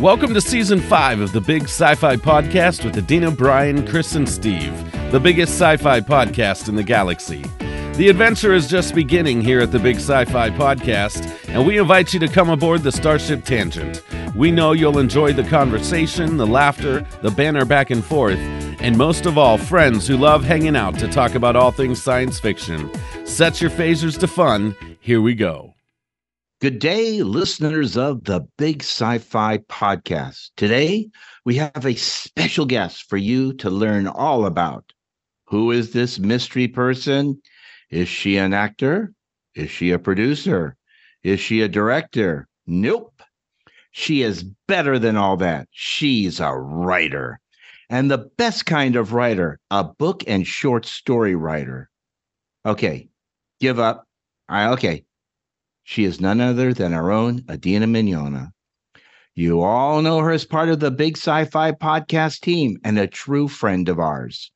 Welcome to season five of the Big Sci Fi Podcast with Adeena, Brian, Cris, and Steve, the biggest sci fi podcast in the galaxy. The adventure is just beginning here at the Big Sci Fi Podcast, and we invite you to come aboard the Starship Tangent. We know you'll enjoy the conversation, the laughter, the banter back and forth, and most of all, friends who love hanging out to talk about all things science fiction. Set your phasers to fun. Here we go. Good day, listeners of the Big Sci Fi Podcast. Today, we have a special guest for you to learn all about. Who is this mystery person? Is she an actor? Is she a producer? Is she a director? Nope. She is better than all that. She's a writer. And the best kind of writer, a book and short story writer. Okay, give up. I okay. She is none other than our own Adeena Mignogna. You all know her as part of the Big Sci Fi podcast team and a true friend of ours.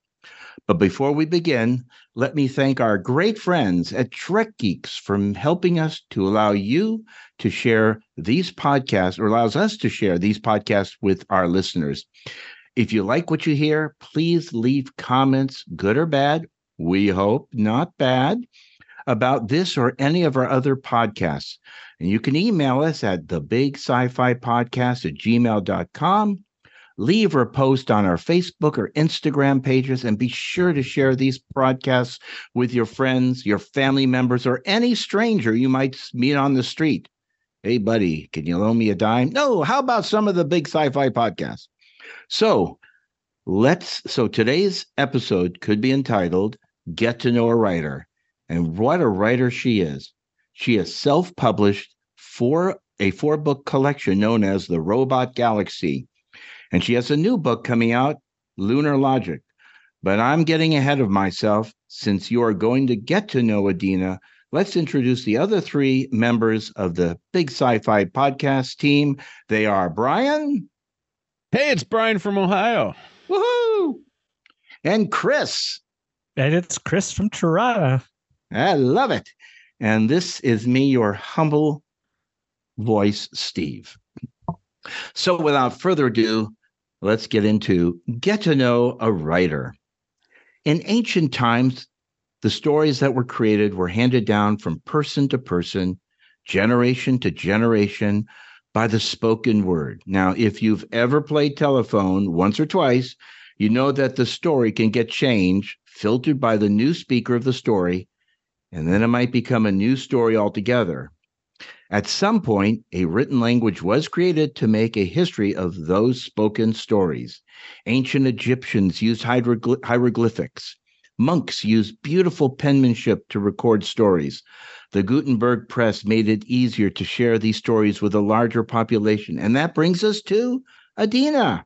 But before we begin, let me thank our great friends at Trek Geeks for helping us to allow you to share these podcasts or allows us to share these podcasts with our listeners. If you like what you hear, please leave comments, good or bad. We hope not bad about this or any of our other podcasts. And you can email us at the big sci-fi podcast at gmail.com. Leave or post on our Facebook or Instagram pages and be sure to share these broadcasts with your friends, your family members, or any stranger you might meet on the street. Hey, buddy, can you loan me a dime? No, how about some of the big sci fi podcasts? So let's, so today's episode could be entitled Get to Know a Writer. And what a writer she is. She has self published for a four book collection known as The Robot Galaxy. And she has a new book coming out, Lunar Logic. But I'm getting ahead of myself since you are going to get to know Adeena. Let's introduce the other three members of the Big Sci Fi podcast team. They are Brian. Hey, it's Brian from Ohio. Woohoo! And Cris. And it's Cris from Toronto. I love it. And this is me, your humble voice, Steve. So without further ado, let's get into get to know a writer. In ancient times, the stories that were created were handed down from person to person, generation to generation by the spoken word. Now, if you've ever played telephone once or twice, you know that the story can get changed, filtered by the new speaker of the story, and then it might become a new story altogether. At some point, a written language was created to make a history of those spoken stories. Ancient Egyptians used hierogly- hieroglyphics. Monks used beautiful penmanship to record stories. The Gutenberg press made it easier to share these stories with a larger population. And that brings us to Adeena.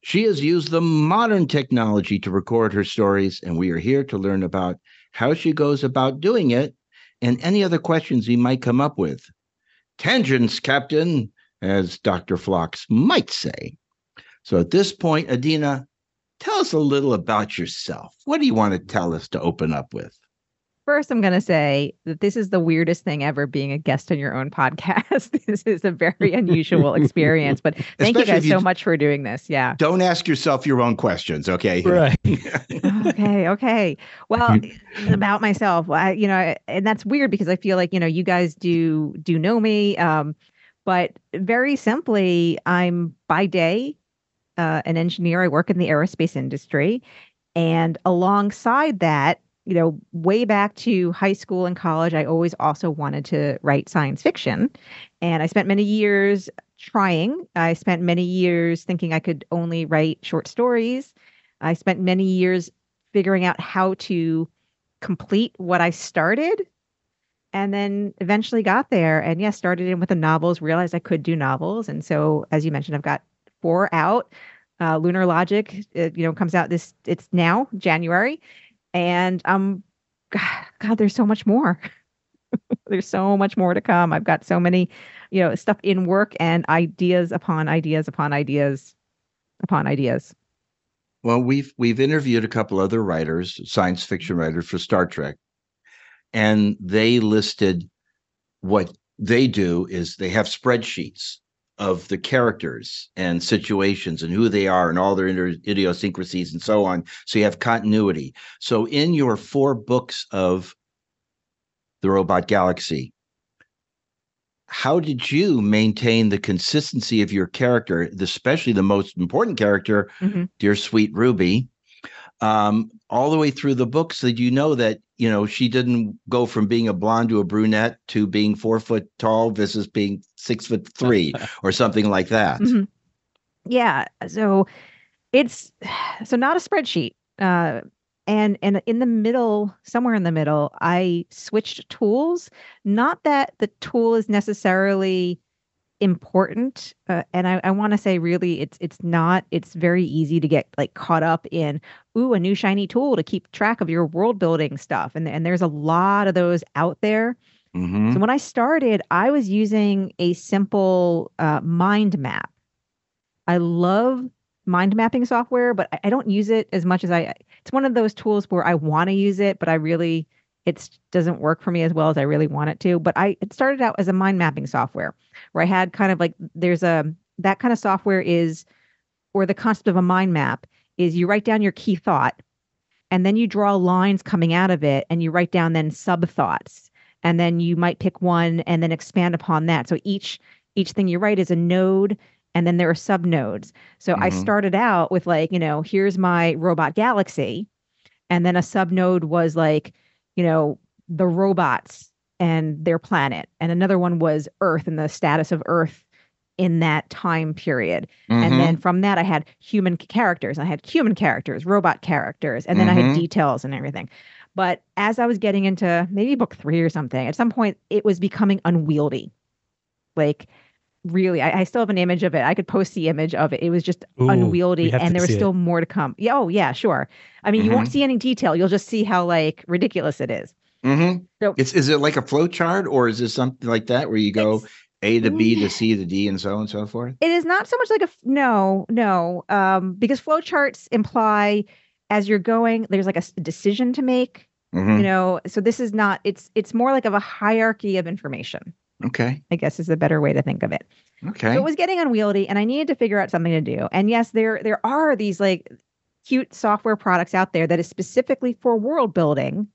She has used the modern technology to record her stories, and we are here to learn about how she goes about doing it, and any other questions you might come up with. Tangents, Captain, as Dr. Phlox might say. So at this point, Adeena, tell us a little about yourself. What do you want to tell us to open up with? First, I'm going to say that this is the weirdest thing ever being a guest on your own podcast. this is a very unusual experience, but thank Especially you guys you so much for doing this. Yeah. Don't ask yourself your own questions, okay? Right. okay, okay. Well, about myself, I, you know, and that's weird because I feel like, you know, you guys do do know me um but very simply, I'm by day uh, an engineer. I work in the aerospace industry. And alongside that, you know, way back to high school and college, I always also wanted to write science fiction. And I spent many years trying. I spent many years thinking I could only write short stories. I spent many years figuring out how to complete what I started and then eventually got there. And yes, yeah, started in with the novels, realized I could do novels. And so, as you mentioned, I've got four out. Uh, Lunar Logic, it, you know, comes out this, it's now January and um god there's so much more. There's so much more to come. I've got so many you know stuff in work and ideas upon ideas upon ideas upon ideas. Well we've we've interviewed a couple other writers science fiction writers for star trek and they listed what they do is they have spreadsheets of the characters and situations and who they are and all their idiosyncrasies and so on. So you have continuity. So in your four books of the Robot Galaxy, how did you maintain the consistency of your character, especially the most important character, mm-hmm. dear sweet Ruby, um, all the way through the book, so that you know that you know she didn't go from being a blonde to a brunette to being four foot tall versus being six foot three or something like that. Mm-hmm. Yeah, so it's so not a spreadsheet. Uh, and and in the middle somewhere in the middle i switched tools not that the tool is necessarily important uh, and i, I want to say really it's it's not it's very easy to get like caught up in ooh a new shiny tool to keep track of your world building stuff and, and there's a lot of those out there mm-hmm. so when i started i was using a simple uh, mind map i love mind mapping software, but I, I don't use it as much as I. It's one of those tools where I want to use it, but I really it doesn't work for me as well as I really want it to. But I it started out as a mind mapping software where I had kind of like there's a that kind of software is or the concept of a mind map is you write down your key thought and then you draw lines coming out of it and you write down then sub thoughts and then you might pick one and then expand upon that. So each each thing you write is a node and then there are sub nodes. So mm-hmm. I started out with like, you know, here's my robot galaxy. And then a sub node was like, you know, the robots and their planet. And another one was Earth and the status of Earth in that time period. Mm-hmm. And then from that, I had human characters. I had human characters, robot characters, and then mm-hmm. I had mm-hmm. details and everything. But as I was getting into maybe book three or something, at some point it was becoming unwieldy. Like really I, I, still have an image of it i could post the image of it it was just Ooh, unwieldy and there was still it. more to come yeah oh yeah sure i mean mm-hmm. you won't mm-hmm. see any detail you'll just see how like ridiculous it is. Mm-hmm. so it's is it like a flow chart or is it something like that where you go a to b to c to d and so on and so forth it is not so much like a no no um because flow charts imply as you're going there's like a decision to make mm-hmm. you know so this is not it's it's more like of a hierarchy of information Okay. I guess is a better way to think of it. Okay. So it was getting unwieldy and I needed to figure out something to do. And yes, there there are these like cute software products out there that is specifically for world building.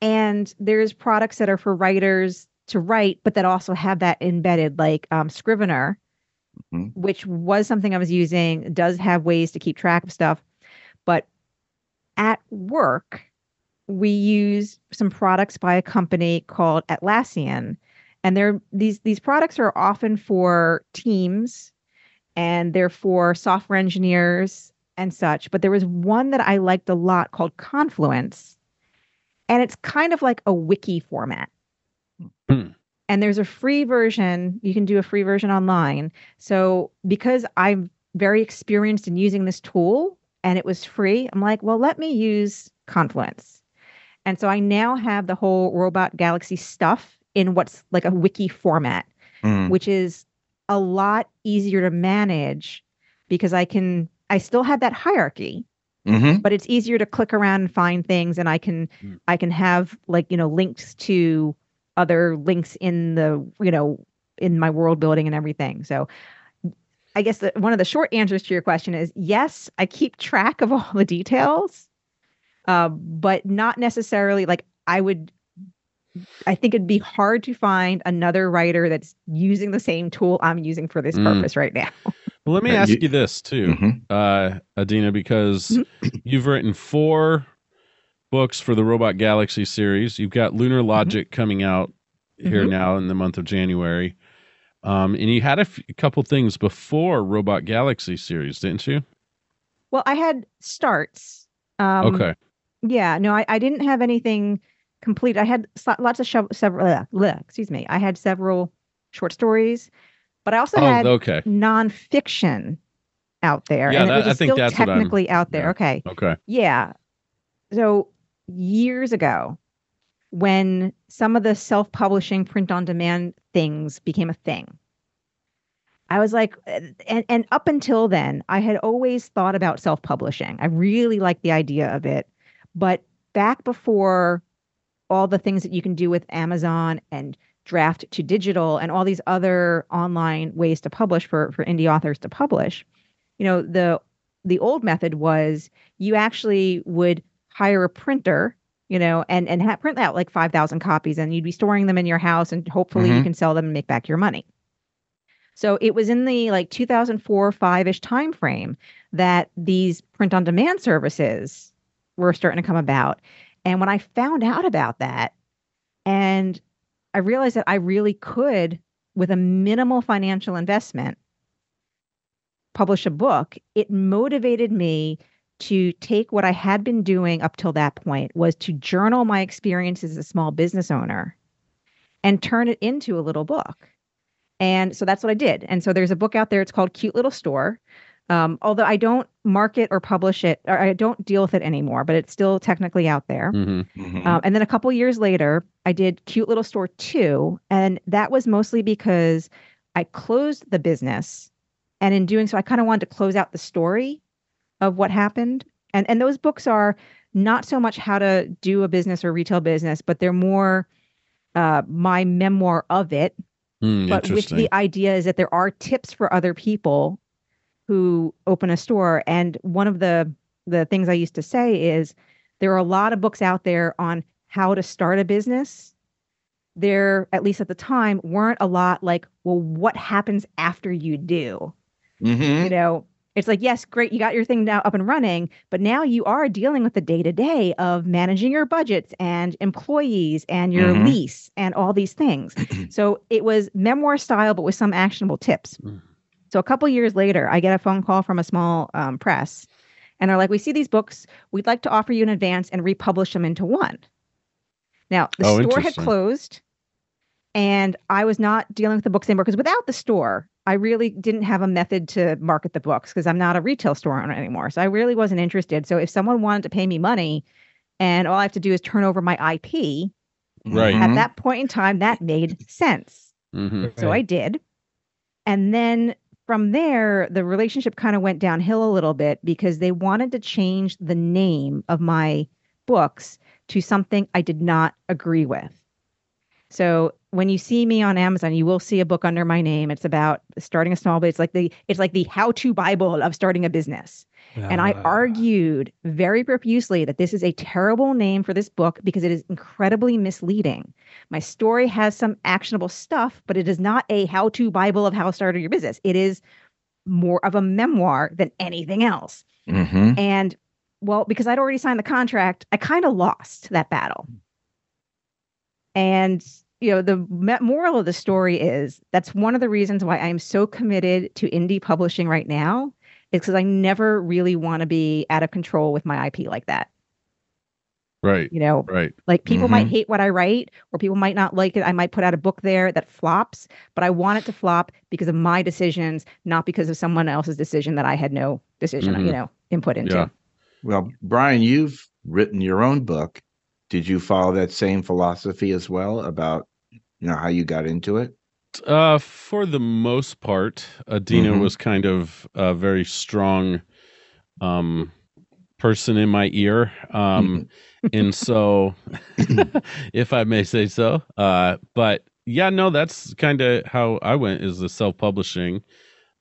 And there's products that are for writers to write, but that also have that embedded, like um, Scrivener, mm-hmm. which was something I was using, does have ways to keep track of stuff. But at work, we use some products by a company called Atlassian and they're these these products are often for teams and they're for software engineers and such but there was one that i liked a lot called confluence. And it's kind of like a wiki format. Hmm. and there's a free version. You can do a free version online. So because i'm very experienced in using this tool and it was free i'm like well let me use confluence. And so i now have the whole robot galaxy stuff in what's like a wiki format, mm. which is a lot easier to manage because I can I still have that hierarchy. Mm-hmm. But it's easier to click around and find things, and I can mm. I can have like you know links to other links in the you know in my world building and everything. So I guess the, one of the short answers to your question is yes, I keep track of all the details, uh, but not necessarily like I would I think it'd be hard to find another writer that's using the same tool I'm using for this mm. purpose right now. Well, let me ask you this too, mm-hmm. uh, Adeena, because mm-hmm. you've written four books for the Robot Galaxy series. You've got Lunar mm-hmm. Logic mm-hmm. coming out here mm-hmm. now in the month of January. Um, and you had a, f- a couple things before Robot Galaxy series, didn't you? Well, I had starts. Um, okay. Yeah, no, I, I didn't have anything complete. I had lots of sho- several. Uh, bleh, excuse me. I had several short stories, but I also oh, had okay. nonfiction out there. Yeah, and that, it was I think still that's technically out there. Yeah. Okay. Okay. Yeah. So years ago, when some of the self-publishing print-on-demand things became a thing, I was like, and, and up until then, I had always thought about self-publishing. I really liked the idea of it, but back before all the things that you can do with Amazon and draft to digital and all these other online ways to publish for for indie authors to publish you know the the old method was you actually would hire a printer you know and and ha- print out like 5000 copies and you'd be storing them in your house and hopefully you Mhm. can sell them and make back your money so it was in the like 2004 5ish time frame that these print on demand services were starting to come about and when i found out about that and I realized that I really could, with a minimal financial investment, publish a book. It motivated me to take what I had been doing up till that point was to journal my experiences as a small business owner and turn it into a little book. And so that's what I did. And so there's a book out there. It's called Cute Little Store. Um, although I don't market or publish it, or I don't deal with it anymore, but it's still technically out there. hmm Mhm. Um, and then a couple years later, I did Cute Little Store 2. And that was mostly because I closed the business. And in doing so, I kind of wanted to close out the story of what happened. And, and those books are not so much how to do a business or retail business, but they're more uh, my memoir of it. Mm, But with the idea is that there are tips for other people who open a store. And one of the the things I used to say is there are a lot of books out there on how to start a business. There, at least at the time, weren't a lot like, well, what happens after you do? Mhm. You know, it's like, yes, great, you got your thing now up and running, but now you are dealing with the day to day of managing your budgets and employees and your Mhm. lease and all these things. so it was memoir style, but with some actionable tips. Mm. So a couple years later, I get a phone call from a small um, press, and they're like, "We see these books. We'd like to offer you in advance and republish them into one." Now the Oh, store had closed, and I was not dealing with the books anymore because without the store, I really didn't have a method to market the books because I'm not a retail store owner anymore. So I really wasn't interested. So if someone wanted to pay me money, and all I have to do is turn over my IP, Right. at Mhm. that point in time, that made sense. hmm So I did. And then from there, the relationship kind of went downhill a little bit because they wanted to change the name of my books to something I did not agree with. So when you see me on Amazon, you will see a book under my name. It's about starting a small business. It's like the it's like the how-to Bible of starting a business. And I argued very profusely that this is a terrible name for this book because it is incredibly misleading. My story has some actionable stuff, but it is not a how to Bible of how to start your business. It is more of a memoir than anything else. Mhm. And well, because I'd already signed the contract, I kind of lost that battle. And you know, the moral of the story is that's one of the reasons why I'm so committed to indie publishing right now is because I never really want to be out of control with my IP like that. Right. You know, Right. like people might Mhm. hate what I write or people might not like it. I might put out a book there that flops, but I want it to flop because of my decisions, not because of someone else's decision that I had no decision, Mhm. you know, input into. Yeah. Well, Brian, you've written your own book. Did you follow that same philosophy as well about you know how you got into it? Uh, for the most part, Adeena Mhm. was kind of a very strong um, person in my ear. Um, and so, if I may say so, uh, but yeah, no, that's kind of how I went is the self publishing.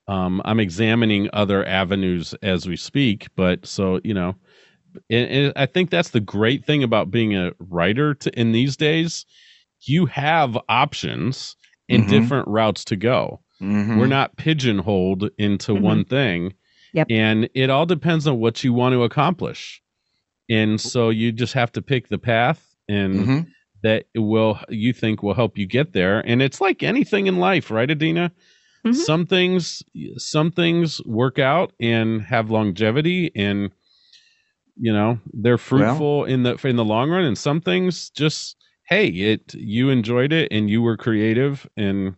Um, I'm examining other avenues as we speak, but so you know, and, and I think that's the great thing about being a writer to, in these days. You have options and Mhm. different routes to go. Mhm. We're not pigeonholed into Mhm. one thing. Yep. And it all depends on what you want to accomplish. And so you just have to pick the path and Mhm. that will you think will help you get there. And it's like anything in life, right, Adeena? Mhm. Some things some things work out and have longevity and you know, they're fruitful in the in the long run and some things just hey, it you enjoyed it and you were creative and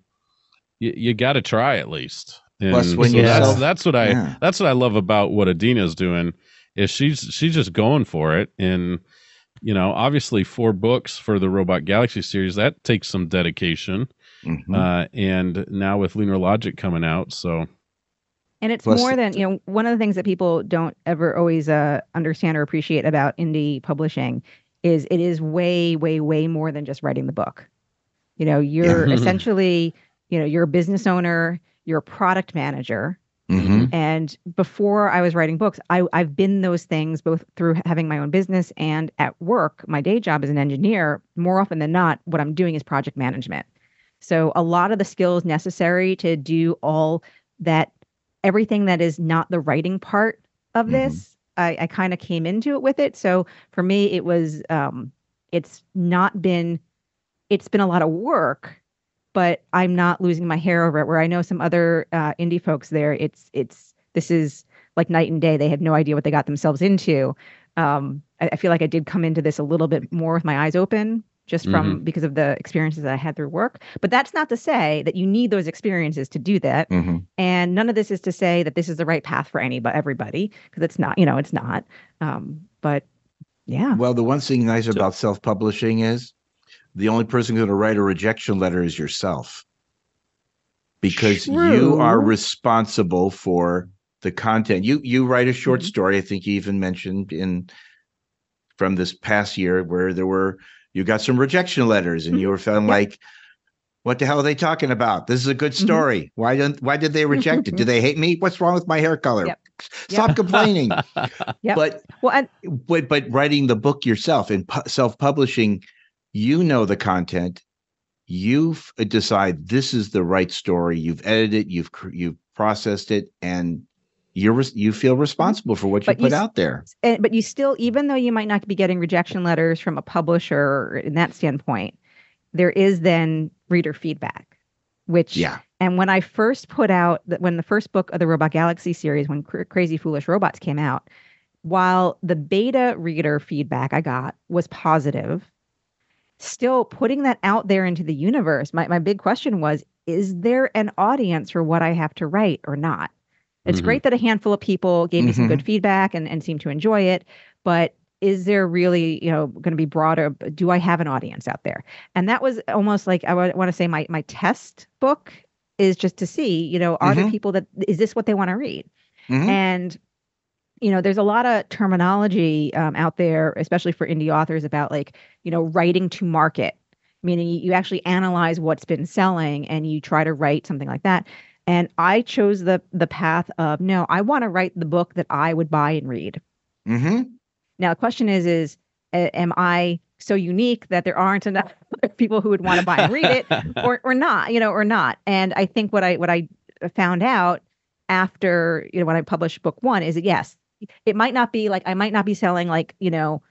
you, you got to try at least. And Plus, when so you that's self- that's what I Yeah. that's what I love about what Adeena's doing is she's she's just going for it and you know obviously four books for the Robot Galaxy series that takes some dedication Mhm. uh, and now with Lunar Logic coming out so And it's Plus- more than, you know, one of the things that people don't ever always uh, understand or appreciate about indie publishing is it is way, way, way more than just writing the book. You know, you're Yeah. essentially, you know, you're a business owner, you're a product manager. Mhm. And before I was writing books, I, I've been those things both through having my own business and at work. My day job as an engineer, more often than not, what I'm doing is project management. So a lot of the skills necessary to do all that, everything that is not the writing part of Mhm. this, I, I kind of came into it with it. So for me, it was, um, it's not been, it's been a lot of work, but I'm not losing my hair over it. Where I know some other uh, indie folks there, it's it's this is like night and day. They have no idea what they got themselves into. Um, I, I feel like I did come into this a little bit more with my eyes open, just from because of the experiences that I had through work. But that's not to say that you need those experiences to do that. Mhm. And none of this is to say that this is the right path for anybody, everybody, because it's not. You know, it's not. Um, but yeah, Well, the one thing nice about self-publishing is the only person going to write a rejection letter is yourself. Because you are responsible for the content. You you write a short Mhm. story, I think you even mentioned in from this past year where there were you got some rejection letters and you were feeling Mm-hmm. Like what the hell are they talking about? This is a good Mhm. story. Why didn't why did they reject it? Do they hate me? What's wrong with my hair color? Yep. Stop complaining. Yep. But well, and but but writing the book yourself and pu- self-publishing you know the content you decide this is the right story you've edited it you've you've processed it and you're you feel mm-hmm. responsible for what you But you put s- out there. and, but you still, even though you might not be getting rejection letters from a publisher in that standpoint, there is then reader feedback, which yeah. And when I first put out that when the first book of the Robot Galaxy series, when Cra- Crazy Foolish Robots came out, while the beta reader feedback I got was positive, still putting that out there into the universe, my, my big question was, is there an audience for what I have to write or not? It's Mhm. great that a handful of people gave me some good feedback and, and seemed to enjoy it, but is there really, you know, going to be broader? Do I have an audience out there? And that was almost like I want to say my my test book is just to see, you know, are there Mhm. people that is this what they want to read? Mhm. And you know, there's a lot of terminology um, out there, especially for indie authors, about like you know writing to market, meaning you actually analyze what's been selling and you try to write something like that. And I chose the the path of no, I want to write the book that I would buy and read. Mhm. Now the question is, is am I so unique that there aren't enough people who would want to buy and read it, or or not, you know, or not? And I think what I what I found out after you know when I published book one is that yes, it might not be like I might not be selling like you know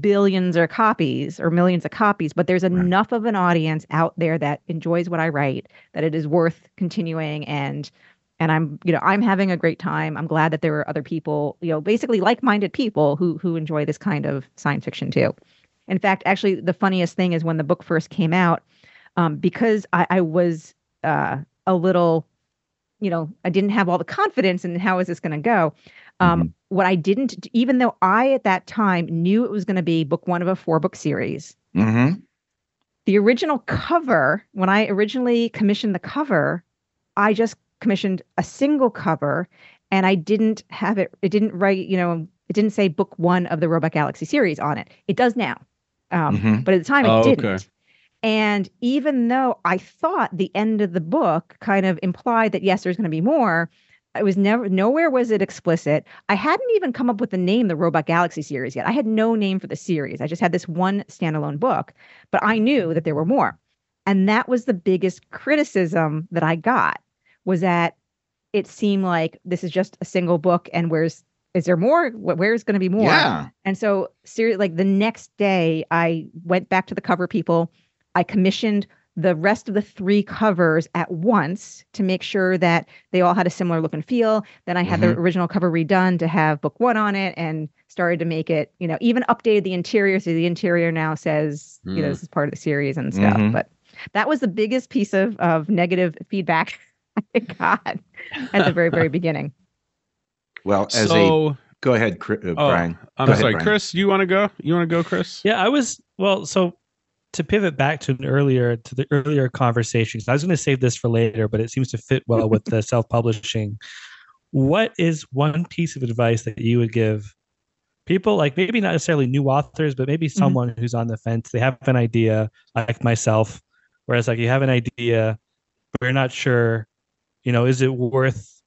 billions or copies or millions of copies, but there's enough of an audience out there that enjoys what I write that it is worth continuing and and I'm you know I'm having a great time. I'm glad that there are other people, you know, basically like-minded people who who enjoy this kind of science fiction too. In fact, actually, the funniest thing is when the book first came out, um, because I, I was uh, a little, you know, I didn't have all the confidence in how is this going to go. Um, What I didn't, even though I at that time knew it was going to be book one of a four book series, Mhm. the original cover, when I originally commissioned the cover, I just commissioned a single cover and I didn't have it, it didn't write, you know, it didn't say book one of the Robot Galaxy series on it. It does now. Um, Mhm. But at the time, it Oh, didn't. And even though I thought the end of the book kind of implied that, yes, there's going to be more, it was never, nowhere was it explicit. I hadn't even come up with the name, the Robot Galaxy series yet. I had no name for the series. I just had this one standalone book, but I knew mm-hmm. that there were more. And that was the biggest criticism that I got was that it seemed like this is just a single book and where's, is there more? Where's going to be more? yeah And so, seriously, like the next day, I went back to the cover people. I commissioned the rest of the three covers at once to make sure that they all had a similar look and feel. Then I had the original cover redone to have book one on it and started to make it, you know, even updated the interior. So the interior now says, you know, Mm. this is part of the series and stuff. Mhm. But that was the biggest piece of, of negative feedback I got at the very, very beginning. well as a go ahead Chri- uh, oh, brian I'm Go ahead, sorry, Brian. Cris. You want to go? You want to go, Cris? Yeah, I was well. So to pivot back to an earlier to the earlier conversations, I was going to save this for later, but it seems to fit well with the self-publishing. What is one piece of advice that you would give people, like maybe not necessarily new authors, but maybe mm-hmm. someone who's on the fence? They have an idea, like myself, where it's like you have an idea, but you're not sure, you know, is it worth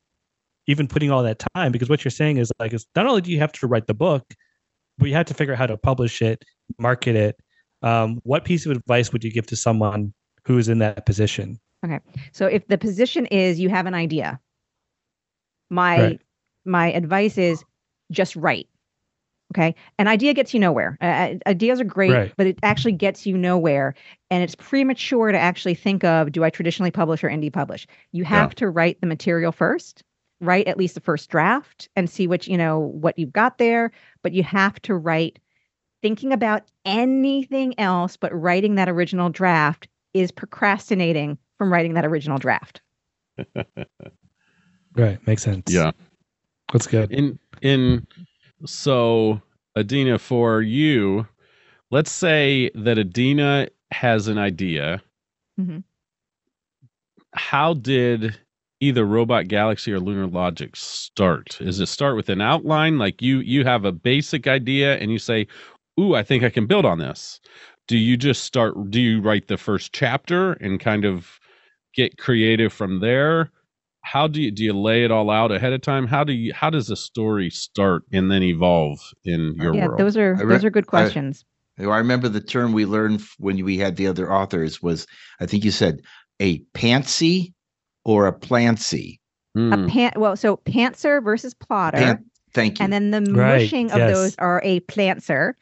even putting all that time? Because what you're saying is like, it's not only do you have to write the book, but you have to figure out how to publish it, market it. Um, what piece of advice would you give to someone who is in that position? Okay. So if the position is you have an idea, my Right. my advice is just write. Okay. An idea gets you nowhere. Uh, ideas are great, Right. but it actually gets you nowhere. And it's premature to actually think of do I traditionally publish or indie publish? You have to write the material first, write at least the first draft and see what, you know, what you've got there. But you have to write thinking about anything else but writing that original draft is procrastinating from writing that original draft. Right. Makes sense. Yeah. That's good. In in so Adeena, for you, let's say that Adeena has an idea. Mhm. How did either Robot Galaxy or Lunar Logic start? Is it start with an outline, like you you have a basic idea and you say, "Ooh, I think I can build on this." Do you just start? Do you write the first chapter and kind of get creative from there? how do you do you lay it all out ahead of time how do you how does a story start and then evolve in your yeah, world those are re- those are good questions. I remember the term we learned when we had the other authors was, I think you said, a pantsy or a plancy. Hmm, a pan well, so pantser versus plotter. Pan- thank you. and then the Right, mushing of yes. those are a plantser.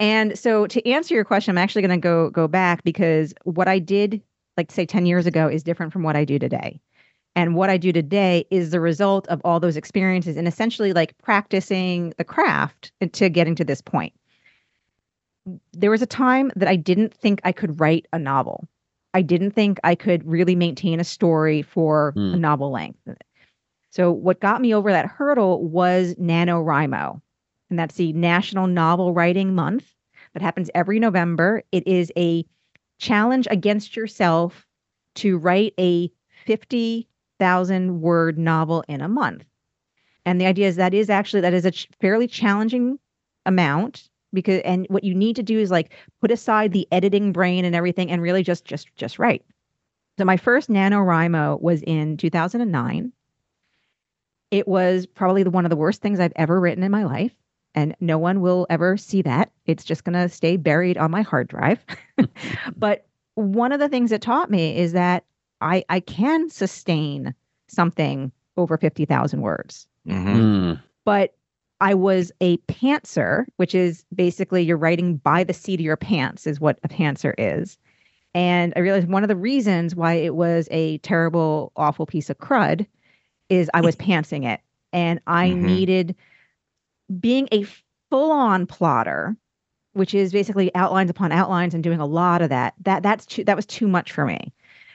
And so to answer your question, I'm actually going to go go back because what I did, like say 10 years ago, is different from what I do today. And what I do today is the result of all those experiences and essentially like practicing the craft to getting to this point. There was a time that I didn't think I could write a novel. I didn't think I could really maintain a story for Hmm. a novel length. So what got me over that hurdle was NaNoWriMo. And that's the National Novel Writing Month that happens every November. It is a challenge against yourself to write a 50,000 word novel in a month. And the idea is that is actually that is a ch- fairly challenging amount because and what you need to do is like put aside the editing brain and everything and really just just just write. So my first NaNoWriMo was in 2009 it was probably the, one of the worst things I've ever written in my life. And no one will ever see that. It's just going to stay buried on my hard drive. but one of the things it taught me is that I, I can sustain something over 50,000 words. Mhm. hmm, But I was a pantser, which is basically you're writing by the seat of your pants, is what a pantser is. And I realized one of the reasons why it was a terrible, awful piece of crud is I was pantsing it. And I Mhm. needed being a full on plotter, which is basically outlines upon outlines and doing a lot of that. That that's too, that was too much for me.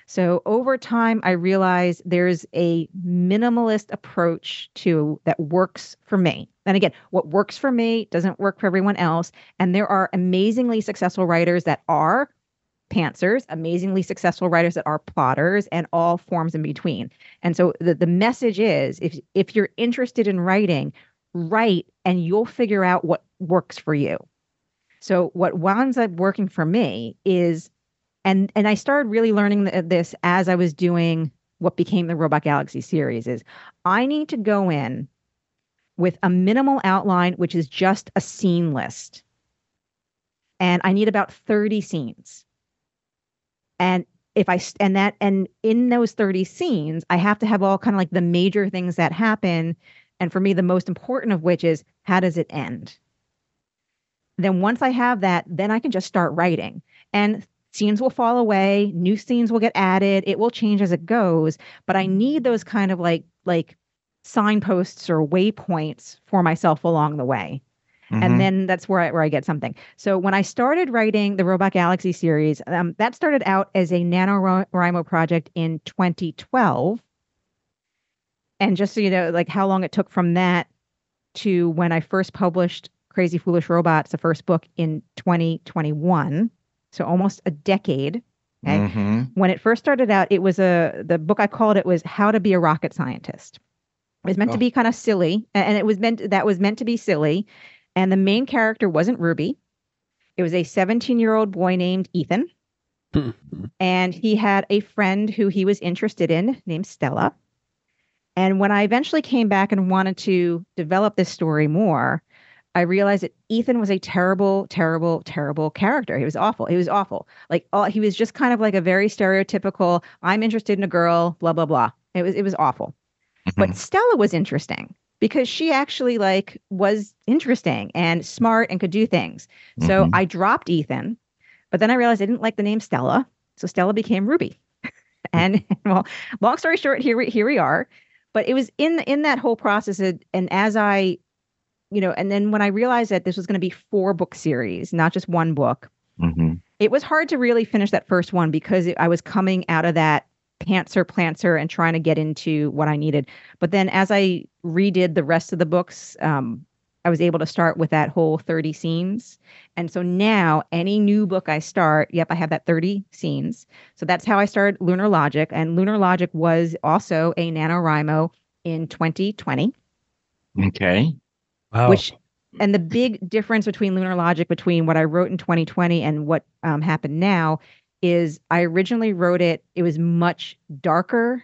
So over time, I realized there's a minimalist approach to that works for me. And again, what works for me doesn't work for everyone else. And there are amazingly successful writers that are pantsers, amazingly successful writers that are plotters, and all forms in between. And so the, the message is if if you're interested in writing, write and you'll figure out what works for you. So what winds up working for me is and and I started really learning th- this as I was doing what became the Robot Galaxy series is I need to go in with a minimal outline which is just a scene list. And I need about 30 scenes. And if I and that and in those 30 scenes, I have to have all kind of like the major things that happen and for me the most important of which is how does it end? Then once I have that, then I can just start writing. And scenes will fall away, new scenes will get added, it will change as it goes, but I need those kind of like like signposts or waypoints for myself along the way Mhm. and then that's where I, where I get something. So when I started writing the Robot Galaxy series, um, that started out as a NaNoWriMo project in 2012. And just so you know, like how long it took from that to when I first published Crazy Foolish Robots, the first book in 2021. So almost a decade. Okay. Mhm. When it first started out, it was a the book I called it was How to Be a Rocket Scientist. It was meant Oh. to be kind of silly, and it was meant that was meant to be silly. And the main character wasn't Ruby. It was a 17 year old boy named Ethan. and he had a friend who he was interested in named Stella. And when I eventually came back and wanted to develop this story more, I realized that Ethan was a terrible, terrible, terrible character. He was awful. He was awful. Like all, he was just kind of like a very stereotypical. I'm interested in a girl. Blah blah blah. It was it was awful. Mm-hmm. But Stella was interesting because she actually like was interesting and smart and could do things. So mm-hmm. I dropped Ethan, but then I realized I didn't like the name Stella, so Stella became Ruby. and well, long story short, here we here we are. But it was in in that whole process, and as I, you know, and then when I realized that this was going to be four book series, not just one book, mm-hmm. it was hard to really finish that first one because it, I was coming out of that pantser plantser and trying to get into what I needed. But then as I redid the rest of the books, um, I was able to start with that whole 30 scenes. And so now any new book I start, yep, I have that 30 scenes. So that's how I started Lunar Logic. And Lunar Logic was also a NaNoWriMo in 2020. Okay. Wow. Which and the big difference between Lunar Logic between what I wrote in 2020 and what um, happened now is I originally wrote it, it was much darker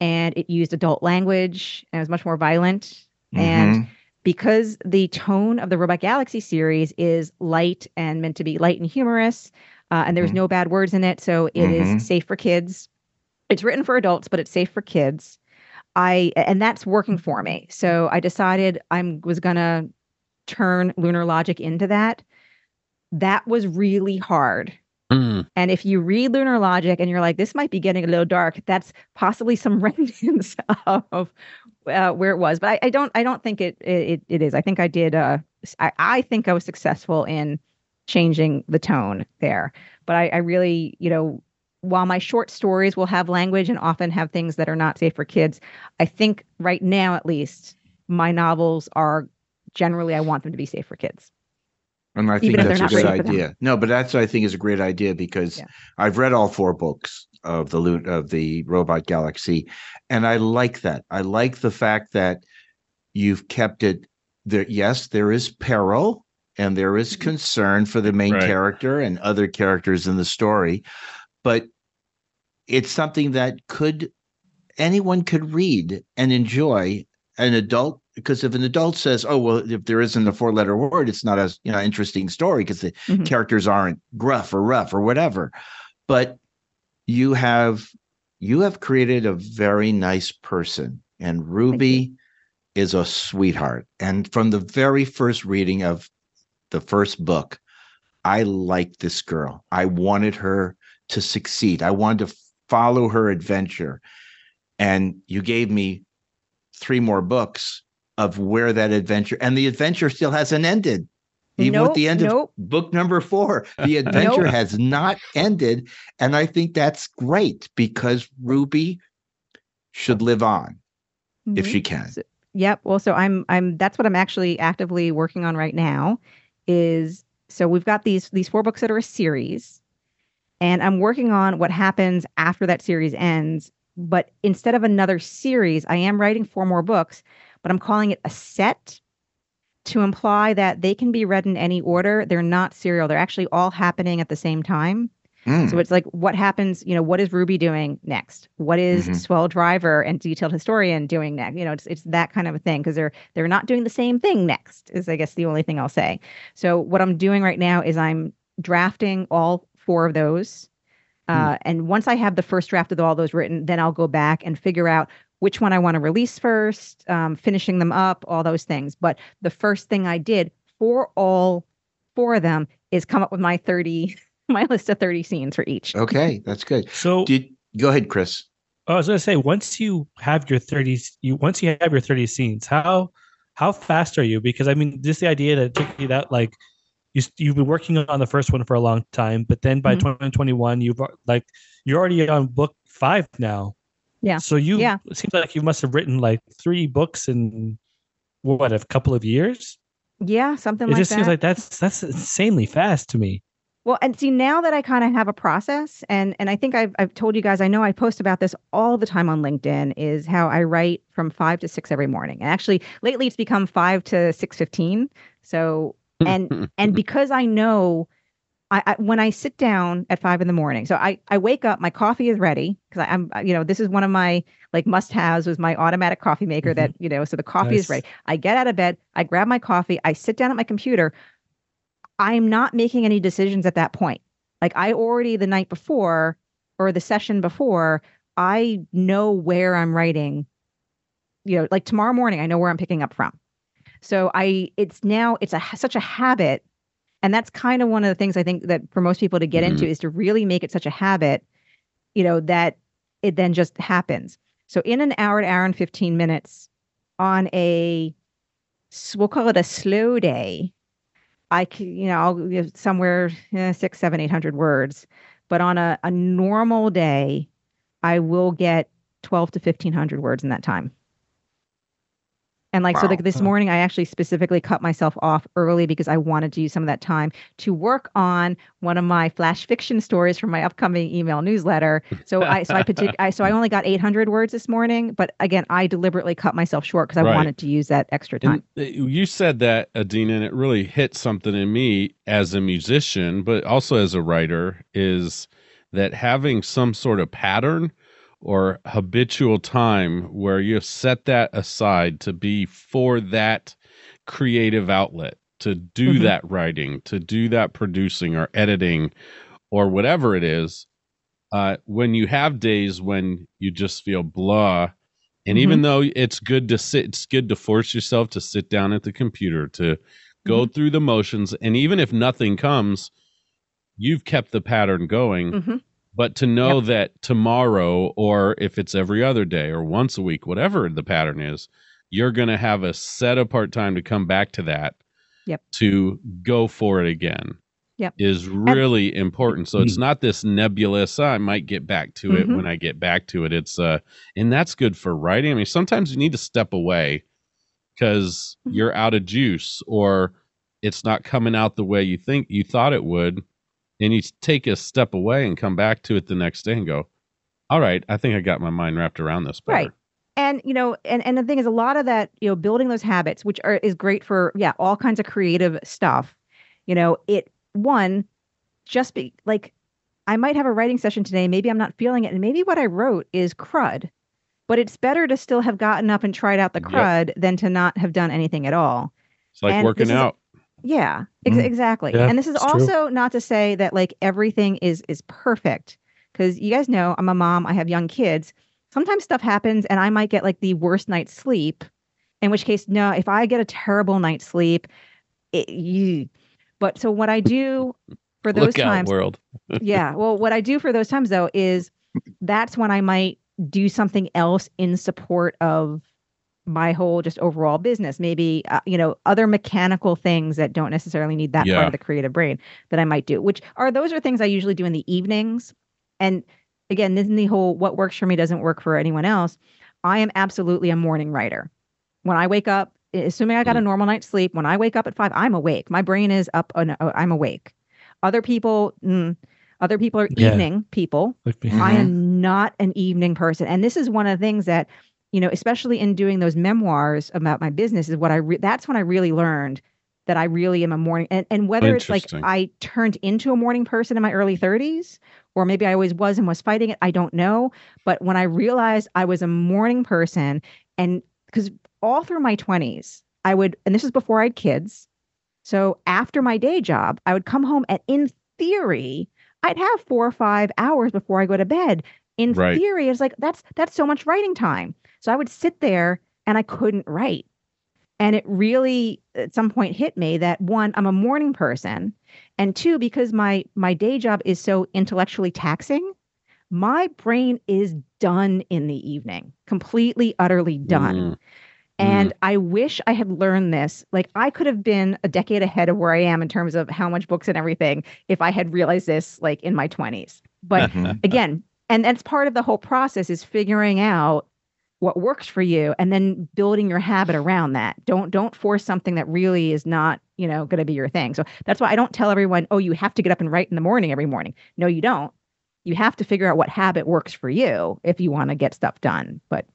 and it used adult language and it was much more violent. Mm-hmm. And because the tone of the Robot Galaxy series is light and meant to be light and humorous, uh, and there's mm-hmm. no bad words in it, so it mm-hmm. is safe for kids. It's written for adults, but it's safe for kids. I and that's working for me. So I decided I was gonna turn Lunar Logic into that. That was really hard Mm. And if you read Lunar Logic and you're like, this might be getting a little dark, that's possibly some remnants of uh, where it was. But I, I, don't, I don't think it, it, it is. I think I did. Uh, I, I think I was successful in changing the tone there. But I, I really, you know, while my short stories will have language and often have things that are not safe for kids, I think right now, at least, my novels are generally I want them to be safe for kids. And I think that's a good idea. No, but that's I think is a great idea because yeah. I've read all four books of the loot of the Robot Galaxy, and I like that. I like the fact that you've kept it there. Yes, there is peril and there is mm-hmm. concern for the main right. character and other characters in the story, but it's something that could anyone could read and enjoy. An adult because if an adult says, "Oh well, if there isn't a four-letter word, it's not a you know interesting story because the mm-hmm. characters aren't gruff or rough or whatever," but you have you have created a very nice person, and Ruby is a sweetheart. And from the very first reading of the first book, I liked this girl. I wanted her to succeed. I wanted to follow her adventure. And you gave me three more books of where that adventure and the adventure still hasn't ended. Even nope, with the end nope. of book number four, the adventure nope. has not ended. And I think that's great because Ruby should live on mm-hmm. if she can. So, yep. Well, so I'm I'm that's what I'm actually actively working on right now is so we've got these these four books that are a series and I'm working on what happens after that series ends. But instead of another series, I am writing four more books but I'm calling it a set to imply that they can be read in any order. They're not serial. They're actually all happening at the same time. Mm. So it's like what happens, you know, what is Ruby doing next? What is mm-hmm. Swell Driver and Detailed Historian doing next? You know, it's it's that kind of a thing because they're they're not doing the same thing next, is I guess the only thing I'll say. So what I'm doing right now is I'm drafting all four of those. Mm. Uh, mm. And once I have the first draft of all those written, then I'll go back and figure out which one I want to release first, um, finishing them up, all those things. But the first thing I did for all four of them is come up with my 30, my list of 30 scenes for each. Okay, that's good. So Did, go ahead, Cris. I was going to say, once you have your 30, you once you have your 30 scenes, how how fast are you? Because I mean, just the idea that it took you that like you you've been working on the first one for a long time, but then by mm-hmm. 2021, you've like you're already on book five now. Yeah. So you yeah. it seems like you must have written like three books in what a couple of years. Yeah, something it like that. It just seems like that's that's insanely fast to me. Well, and see now that I kind of have a process, and and I think I've I've told you guys, I know I post about this all the time on LinkedIn, is how I write from five to six every morning. And actually, lately it's become five to six fifteen. So and and because I know I, I, when I sit down at five in the morning, so I I wake up, my coffee is ready because I'm you know this is one of my like must haves was my automatic coffee maker mm-hmm. that you know so the coffee nice. is ready. I get out of bed, I grab my coffee, I sit down at my computer. I'm not making any decisions at that point. Like I already the night before or the session before, I know where I'm writing. You know, like tomorrow morning, I know where I'm picking up from. So I, it's now it's a such a habit and that's kind of one of the things I think that for most people to get mm-hmm. into is to really make it such a habit, you know, that it then just happens. So in an hour to hour and 15 minutes on a, we'll call it a slow day, I can, you know, I'll give somewhere eh, six, seven, eight hundred words. But on a, a normal day, I will get 12 to 1500 words in that time. And like, wow. so like this hmm. morning, I actually specifically cut myself off early because I wanted to use some of that time to work on one of my flash fiction stories from my upcoming email newsletter. So I, so I, partic- I so I only got 800 words this morning, but again, I deliberately cut myself short because I right. wanted to use that extra time. And you said that, Adeena, and it really hit something in me as a musician, but also as a writer is that having some sort of pattern or habitual time where you set that aside to be for that creative outlet, to do mm-hmm. that writing, to do that producing or editing or whatever it is. Uh, when you have days when you just feel blah, and mm-hmm. even though it's good to sit, it's good to force yourself to sit down at the computer to go mm-hmm. through the motions. And even if nothing comes, you've kept the pattern going. But to know yep. that tomorrow, or if it's every other day or once a week, whatever the pattern is, you're going to have a set apart time to come back to that. Yep. To go for it again. Yep. Is really and, important. So it's mm-hmm. not this nebulous. Oh, I might get back to it mm-hmm. when I get back to it. It's uh, and that's good for writing. I mean, sometimes you need to step away because mm-hmm. you're out of juice or it's not coming out the way you think you thought it would and you take a step away and come back to it the next day and go, all right, I think I got my mind wrapped around this better. Right. And you know, and, and the thing is a lot of that, you know, building those habits, which are is great for yeah, all kinds of creative stuff. You know, it one, just be like I might have a writing session today, maybe I'm not feeling it, and maybe what I wrote is crud. But it's better to still have gotten up and tried out the crud yep. than to not have done anything at all. It's like and working out. Yeah, ex- mm. exactly. Yeah, and this is also true. not to say that like everything is is perfect because you guys know I'm a mom, I have young kids. Sometimes stuff happens and I might get like the worst night's sleep. In which case, no, if I get a terrible night's sleep, it, you, but so what I do for those Look times, world. yeah. Well, what I do for those times though is that's when I might do something else in support of my whole just overall business. Maybe uh, you know other mechanical things that don't necessarily need that yeah. part of the creative brain that i might do which are those are things i usually do in the evenings. And again this is the whole what works for me doesn't work for anyone else. I am absolutely a morning writer. When i wake up assuming i got a mm. normal night's sleep when i wake up at five i'm awake. My brain is up oh, i'm awake. Other people mm, other people are yeah. evening people. Mm-hmm. i am not an evening person. And this is one of the things that you know, especially in doing those memoirs about my business, is what I re- that's when I really learned that I really am a morning and, and whether it's like I turned into a morning person in my early 30s or maybe I always was and was fighting it, I don't know. But when I realized I was a morning person and because all through my 20s, I would, and this is before I had kids. So after my day job, I would come home and in theory, I'd have four or five hours before I go to bed. In right. theory, it's like that's that's so much writing time. So I would sit there and I couldn't write. And it really at some point hit me that one, I'm a morning person. And two, because my my day job is so intellectually taxing, my brain is done in the evening, completely, utterly done. Mm. And mm. I wish I had learned this. Like I could have been a decade ahead of where I am in terms of how much books and everything if I had realized this like in my 20s. But again, and that's part of the whole process is figuring out what works for you and then building your habit around that. Don't don't force something that really is not you know going to be your thing. So that's why i don't tell everyone oh you have to get up and write in the morning every morning. No you don't. You have to figure out what habit works for you if you want to get stuff done but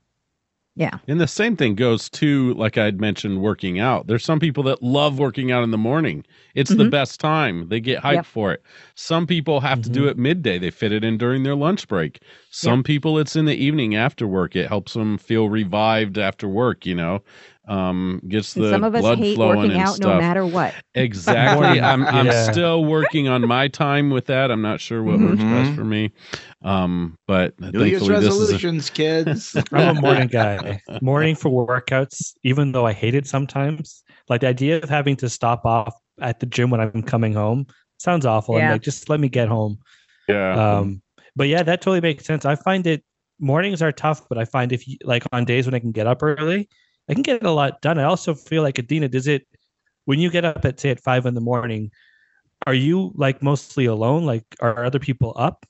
Yeah. And the same thing goes to, like I'd mentioned, working out. There's some people that love working out in the morning. It's the Mhm. best time. They get hyped Yep. for it. Some people have to Mhm. do it midday. They fit it in during their lunch break. Some people, it's in the evening after work. It helps them feel revived after work, you know, um, gets the some of us blood hate flowing working and out stuff. no matter what. Exactly. I'm I'm Yeah. still working on my time with that. I'm not sure what works best Mhm. for me. Um, but New Year's thankfully this is a, resolutions, kids. I'm a morning guy. Morning for workouts, even though I hate it sometimes. Like the idea of having to stop off at the gym when I'm coming home sounds awful. Yeah. And like, just let me get home. yeah. Um, but yeah, that totally makes sense. I find it mornings are tough, but I find if you like on days when I can get up early, I can get a lot done. I also feel like Adeena, does it when you get up at say at five in the morning, are you like mostly alone? Like are other people up?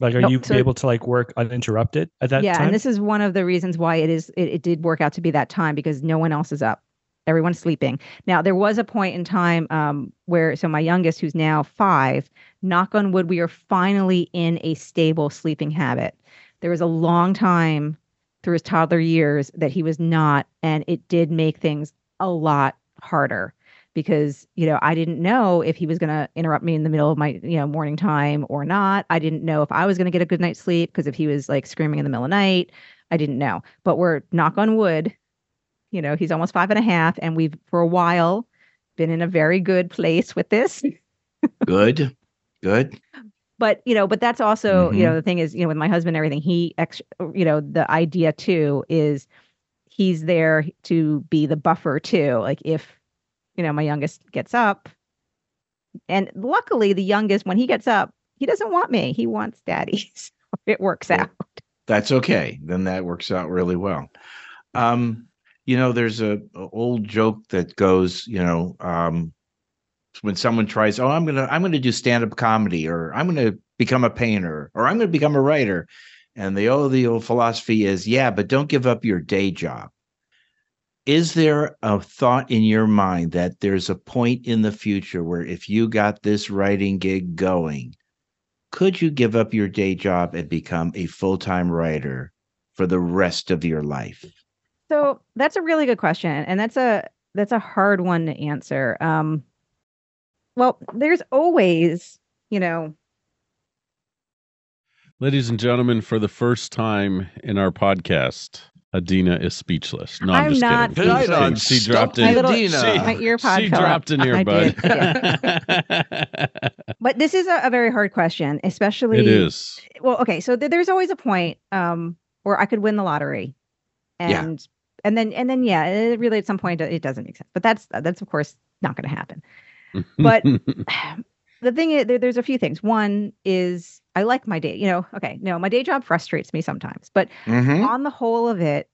Like are Nope. you So- able to like work uninterrupted at that yeah, time? and this is one of the reasons why it is it, it did work out to be that time because no one else is up. Everyone's sleeping. Now there was a point in time um, where so my youngest, who's now five, knock on wood, we are finally in a stable sleeping habit. There was a long time through his toddler years that he was not, and it did make things a lot harder because you know I didn't know if he was going to interrupt me in the middle of my you know morning time or not. I didn't know if I was going to get a good night's sleep because if he was like screaming in the middle of the night, I didn't know. But we're knock on wood, you know, he's almost five and a half, and we've for a while been in a very good place with this. Good. Good. But you know, but that's also you Mhm. know the thing is you know with my husband and everything he ex you know the idea too is he's there to be the buffer too. Like if you know my youngest gets up, and luckily the youngest when he gets up he doesn't want me he wants daddy. So it works Well, out. That's okay. Then that works out really well. Um, you know, there's a, a old joke that goes, you know, um, when someone tries, oh, I'm gonna, I'm gonna do stand-up comedy, or I'm gonna become a painter, or I'm gonna become a writer, and the oh, the old philosophy is, yeah, but don't give up your day job. Is there a thought in your mind that there's a point in the future where if you got this writing gig going, could you give up your day job and become a full-time writer for the rest of your life? So that's a really good question, and that's a that's a hard one to answer. Um, well, there's always, you know, Ladies and gentlemen, for the first time in our podcast, Adeena is speechless. No, I'm, I'm just not kidding. Right She- on. she, dropped in. My little- Adeena. my ear pod She dropped out. an I earbud. did, but this is a, a very hard question, especially. it is. Well, okay, so th- there's always a point um, where I could win the lottery, Yeah. and and then and then yeah, it really at some point it doesn't make sense. But that's that's of course not going to happen. But- the thing is, there, there's a few things. One is I like my day. You know, okay, no, my day job frustrates me sometimes, but Mhm. on the whole of it,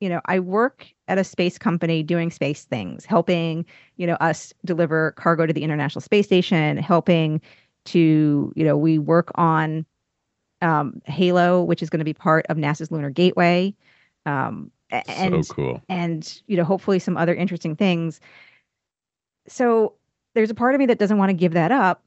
you know, I work at a space company doing space things, helping, you know, us deliver cargo to the International Space Station, helping to, you know, we work on um, Halo, which is going to be part of NASA's Lunar Gateway. Um, and so cool. and you know hopefully some other interesting things so there's a part of me that doesn't want to give that up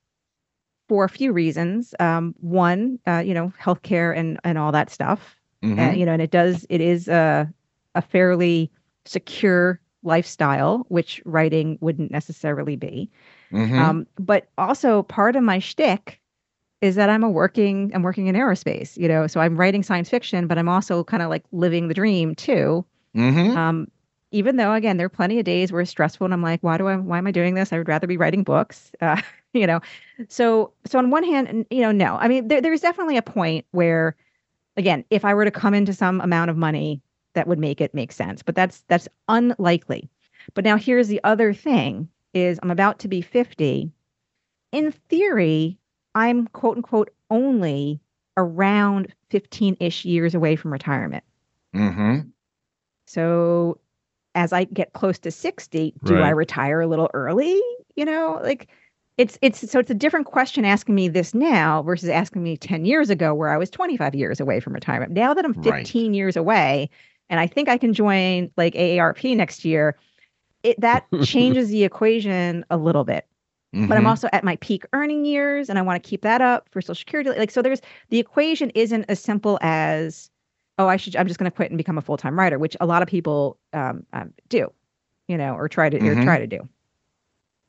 for a few reasons um, one uh, you know healthcare and and all that stuff Mhm. uh, you know and it does it is a a fairly secure lifestyle which writing wouldn't necessarily be Mhm. um, but also part of my shtick is that I'm a working I'm working in aerospace, you know, so I'm writing science fiction, but I'm also kind of like living the dream too. Mhm. Um, even though again, there are plenty of days where it's stressful and I'm like, why do I why am I doing this? I would rather be writing books. Uh, you know. So so on one hand, you know, no. I mean, there, there's definitely a point where again, if I were to come into some amount of money that would make it make sense, but that's that's unlikely. But now here's the other thing is I'm about to be 50. In theory, I'm quote unquote only around 15-ish years away from retirement. Mhm. So as I get close to 60, do I retire a little early? You know, like it's it's so it's a different question asking me this now versus asking me 10 years ago where I was 25 years away from retirement. Now that I'm Right. 15 years away and I think I can join like AARP next year, it that changes the equation a little bit but I'm Mhm. also at my peak earning years and I want to keep that up for Social Security. Like, so there's the equation isn't as simple as oh, I should, I'm just going to quit and become a full time writer, which a lot of people um, um, do, you know, or try to or Mhm. try to do.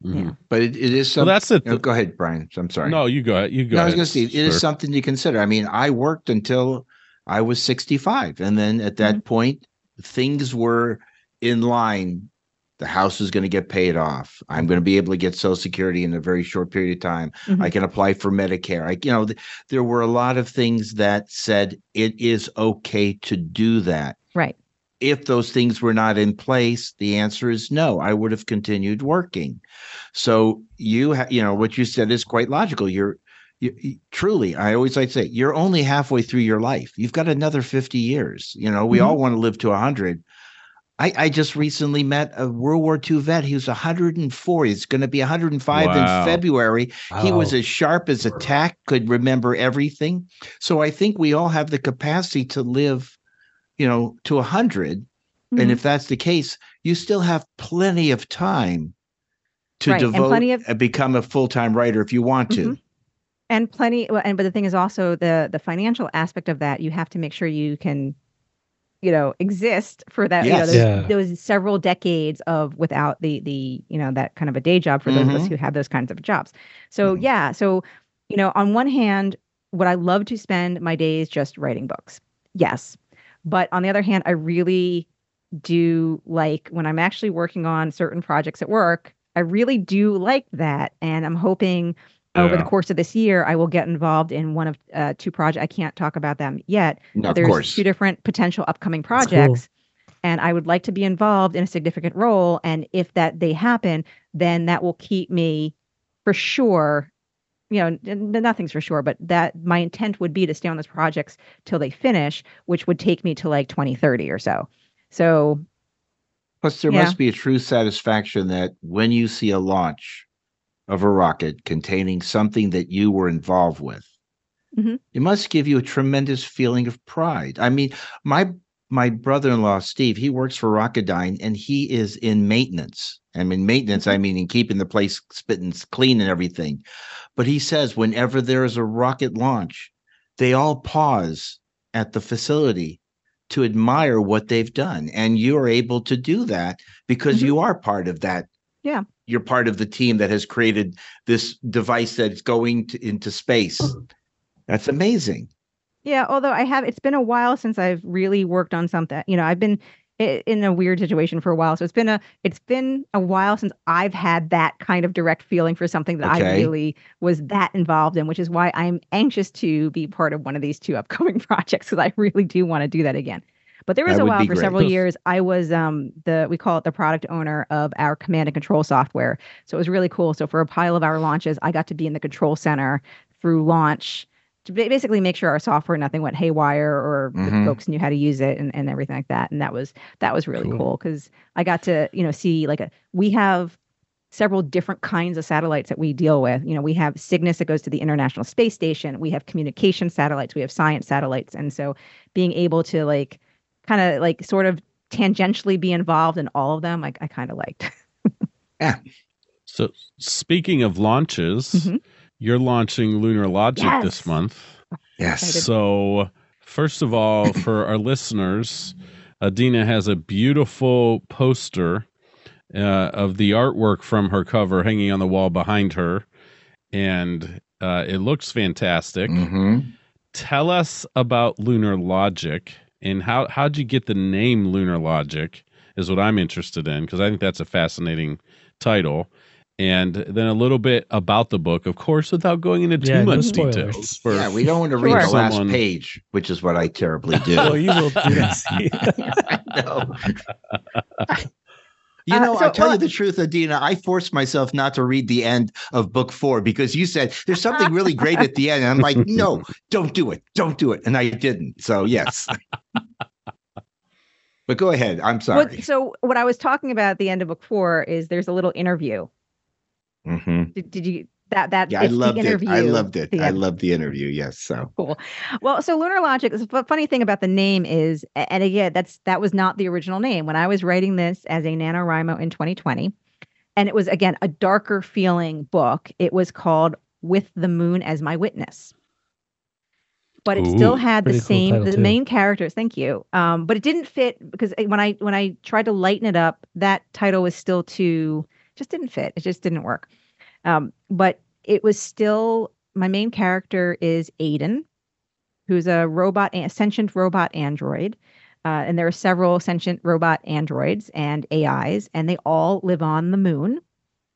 Mhm. Yeah. But it, it is Well, something. that's it. go ahead, Brian. I'm sorry. No, you go ahead. You go No, I was going to say it is sir. something to consider. I mean, I worked until I was 65, and then at that point, things were in line. The house is going to get paid off. I'm going to be able to get Social Security in a very short period of time. Mhm. I can apply for Medicare. I, you know, th- there were a lot of things that said it is okay to do that. Right. If those things were not in place, the answer is no. I would have continued working. So you, ha- you know, what you said is quite logical. You're you, you- truly, I always like to say, you're only halfway through your life. You've got another 50 years. You know, we Mhm. all want to live to 100. I, I just recently met a World War II vet. He was 104. He's going to be 105 Wow. in February. He was as sharp as a tack, could remember everything. So I think we all have the capacity to live, you know, to 100. Mhm. And if that's the case, you still have plenty of time to Right, devote plenty of- and become a full-time writer if you want to. Mhm. and plenty well, and but the thing is also the the financial aspect of that you have to make sure you can you know exist for that Yes. you know Yeah. those, those several decades of without the the you know that kind of a day job for those of us Mhm. who have those kinds of jobs so Mhm. yeah so you know on one hand would i love to spend my days just writing books yes but on the other hand i really do like when i'm actually working on certain projects at work i really do like that and i'm hoping over the course of this year, I will get involved in one of uh, two projects. I can't talk about them yet. No, there's course. two different potential upcoming cool. projects, and I would like to be involved in a significant role. And if that they happen, then that will keep me for sure. You know, nothing's for sure, but that my intent would be to stay on those projects till they finish, which would take me to like 2030 or so. So Plus, there Yeah. must be a true satisfaction that when you see a launch of a rocket containing something that you were involved with, Mhm. it must give you a tremendous feeling of pride. I mean, my my brother-in-law Steve, he works for Rocketdyne, and he is in maintenance. I mean, maintenance, I mean, in keeping the place spitting clean and everything. But he says whenever there is a rocket launch, they all pause at the facility to admire what they've done. And you're able to do that because Mhm. you are part of that. Yeah. You're part of the team that has created this device that's going to, into space. Mm-hmm. That's amazing. Yeah, although I have, it's been a while since I've really worked on something. You know, I've been in a weird situation for a while, so it's been a it's been a while since I've had that kind of direct feeling for something that I really was that involved in, which is why I'm anxious to be part of one of these two upcoming projects because I really do want to do that again. But there was That a while for great. several years I was um the we call it the product owner of our command and control software. So it was really cool. So for a pile of our launches, I got to be in the control center through launch to basically make sure our software nothing went haywire or the Mhm. folks knew how to use it and, and everything like that. And that was that was really Cool. cool because I got to you know see like a we have several different kinds of satellites that we deal with. You know, we have Cygnus that goes to the International Space Station. We have communication satellites. We have science satellites. And so being able to like kind of like sort of tangentially be involved in all of them, like I kind of liked. Yeah. So, speaking of launches, Mhm. you're launching Lunar Logic this month. Yes. So, first of all, for our listeners, Adeena has a beautiful poster uh, of the artwork from her cover hanging on the wall behind her, and uh, it looks fantastic. hmm Tell us about Lunar Logic and how how'd you get the name Lunar Logic? Is what I'm interested in because I think that's a fascinating title. And then a little bit about the book, of course, without going into too Yeah, much spoilers. details. For, Yeah, we don't want to read Sure. the last Someone- page, which is what I terribly do. Well, you will do that. I know. You Uh, know, so- I'll tell well- you the truth, Adeena. I forced myself not to read the end of book four because you said there's something really great at the end. And I'm like, no, don't do it. Don't do it. And I didn't. So, yes. but go ahead. I'm sorry. What, so what I was talking about at the end of book four is there's a little interview. Mhm. Did, did you that that Yeah, I it's the loved it. I loved it. the I loved the interview. Yes. So, cool. Well, so Lunar Logic. The funny thing about the name is, and again, that's that was not the original name when I was writing this as a NaNoWriMo in 2020, and it was again a darker feeling book. It was called "With the Moon as My Witness," but it still had the pretty cool same the too. main characters. Thank you. Um, but it didn't fit because when I when I tried to lighten it up, that title was still too just didn't fit. It just didn't work. Um, but it was still my main character is Aiden, who's a robot, a sentient robot android. Uh, and there are several sentient robot androids and AIs, and they all live on the moon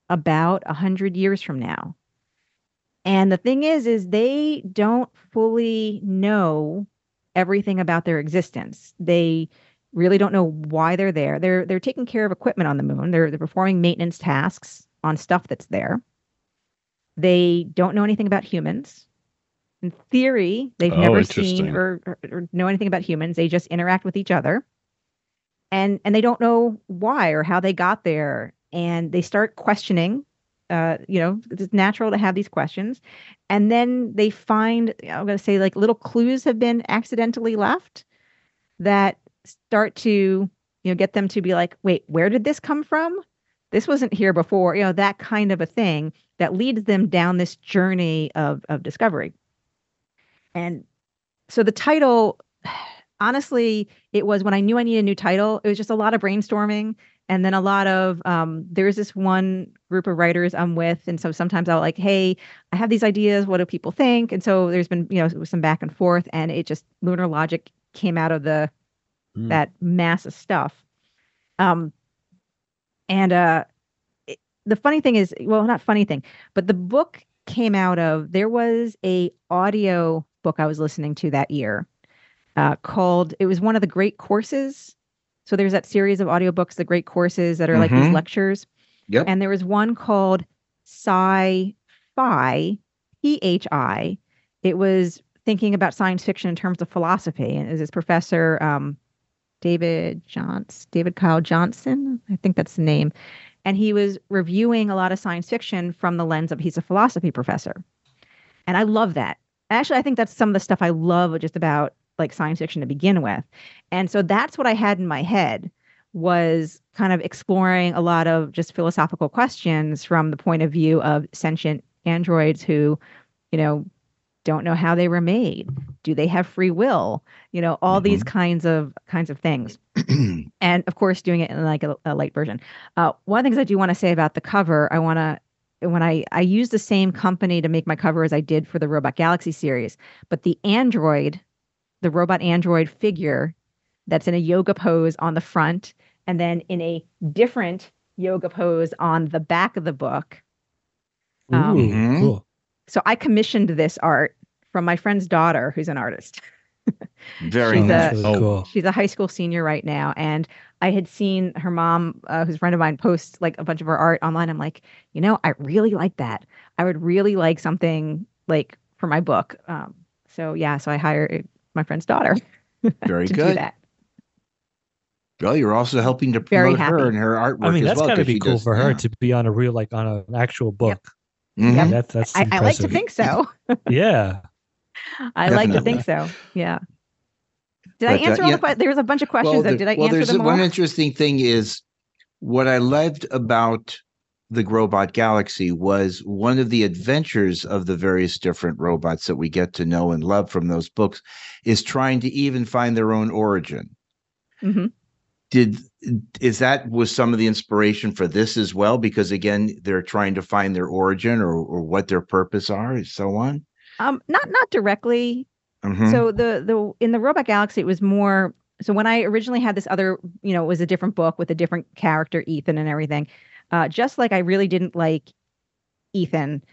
about a hundred years from now. And the thing is, is they don't fully know everything about their existence. They really don't know why they're there. They're they're taking care of equipment on the moon. They're they're performing maintenance tasks on stuff that's there. They don't know anything about humans. In theory, they've Oh, never seen or, or, or know anything about humans. They just interact with each other. And and they don't know why or how they got there. And they start questioning. Uh, you know, it's natural to have these questions. And then they find, I'm going to say, like little clues have been accidentally left that start to, you know, get them to be like, wait, where did this come from? This wasn't here before, you know, that kind of a thing that leads them down this journey of of discovery. And so the title, honestly, it was when I knew I needed a new title, it was just a lot of brainstorming and then a lot of um, there's this one group of writers I'm with, and so sometimes I'll like, hey, I have these ideas. What do people think? And so there's been you know some back and forth, and it just lunar logic came out of the Hmm. that mass of stuff. Um, and uh, it, the funny thing is, well, not funny thing, but the book came out of there was a audio book I was listening to that year uh, called it was one of the great courses so there's that series of audiobooks the great courses that are like these Mhm. lectures Yep. and there was one called sci-fi p-h-i it was thinking about science fiction in terms of philosophy and was this professor um, david johns david kyle johnson i think that's the name. And he was reviewing a lot of science fiction from the lens of he's a philosophy professor. And i love that. Actually i think that's some of the stuff i love just about like science fiction to begin with. And so that's what i had in my head was kind of exploring a lot of just philosophical questions from the point of view of sentient androids who you know don't know how they were made. Do they have free will? You know all these kinds of kinds of things. And of course doing it in like a, a light version. Uh, one of the things i do want to say about the cover i want to when i i use the same company to make my cover as i did for the robot galaxy series but the android the robot android figure that's in a yoga pose on the front and then in a different yoga pose on the back of the book Um, Ooh, Mhm. cool. So i commissioned this art from my friend's daughter who's an artist Very She's Oh, a- really Oh. cool. She's a high school senior right now. And I had seen her mom, uh, who's a friend of mine, post like a bunch of her art online. I'm like, you know, I really like that. I would really like something like for my book. Um, so yeah, so I hired my friend's daughter Very to do good. that. Well, you're also helping to promote her and her artwork I mean, as that's well. got to 'cause be cool does- for her yeah. to be on a real, like on a, an actual book. Mhm. Yep. That's that's I, I like to think so. Yeah. I like to think so. Yeah. Did But, I uh, answer all yeah. the questions? There's a bunch of questions. there- though. Did I well, answer there's them all? Well, there's one interesting thing is what I loved about the Robot Galaxy was one of the adventures of the various different robots that we get to know and love from those books is trying to even find their own origin. hmm Did is that was some of the inspiration for this as well? Because again, they're trying to find their origin or, or what their purpose are, and so on. Um, not not directly. Mhm. So the the in the Robot Galaxy, it was more. So when I originally had this other, you know, it was a different book with a different character, Ethan, and everything. Uh, just like I really didn't like Ethan.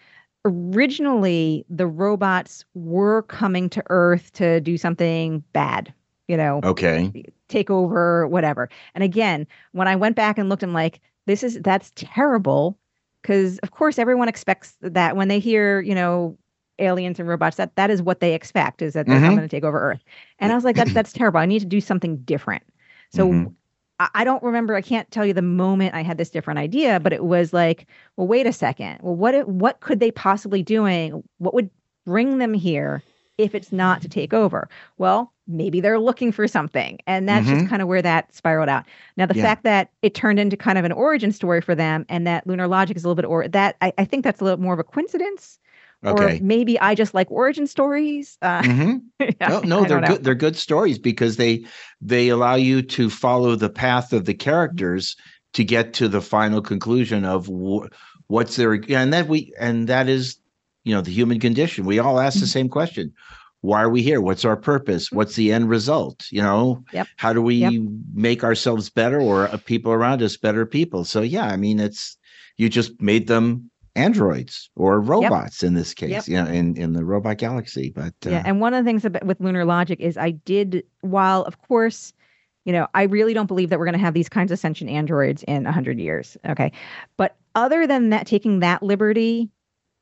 Originally, the robots were coming to Earth to do something bad. You know, okay. take over, whatever. And again, when I went back and looked, I'm like, this is that's terrible. Because of course everyone expects that when they hear, you know, aliens and robots, that that is what they expect is that they're Mhm. coming to take over Earth. And I was like, that's that's terrible. I need to do something different. So Mhm. I, I don't remember, I can't tell you the moment I had this different idea, but it was like, well, wait a second. Well, what it- what could they possibly doing? What would bring them here if it's not to take over? Well, maybe they're looking for something. And that's just kind of where that spiraled out. Now, the Yeah. fact that it turned into kind of an origin story for them and that Lunar Logic is a little bit, or that I, I think that's a little more of a coincidence Okay. Or maybe I just like origin stories. Uh, Mhm. yeah, No, no, they're good. They're good stories because they they allow you to follow the path of the characters to get to the final conclusion of wh- what's their and that we and that is you know the human condition. We all ask the Mm-hmm. same question: Why are we here? What's our purpose? What's the end result? You know, Yep. how do we Yep. make ourselves better or people around us better people? So yeah, I mean, it's you just made them androids or robots in this case, Yep. you know, in in the robot galaxy. But uh, Yeah, and one of the things about, with lunar logic is I did, while of course, you know, I really don't believe that we're going to have these kinds of sentient androids in hundred years. Okay, but other than that, taking that liberty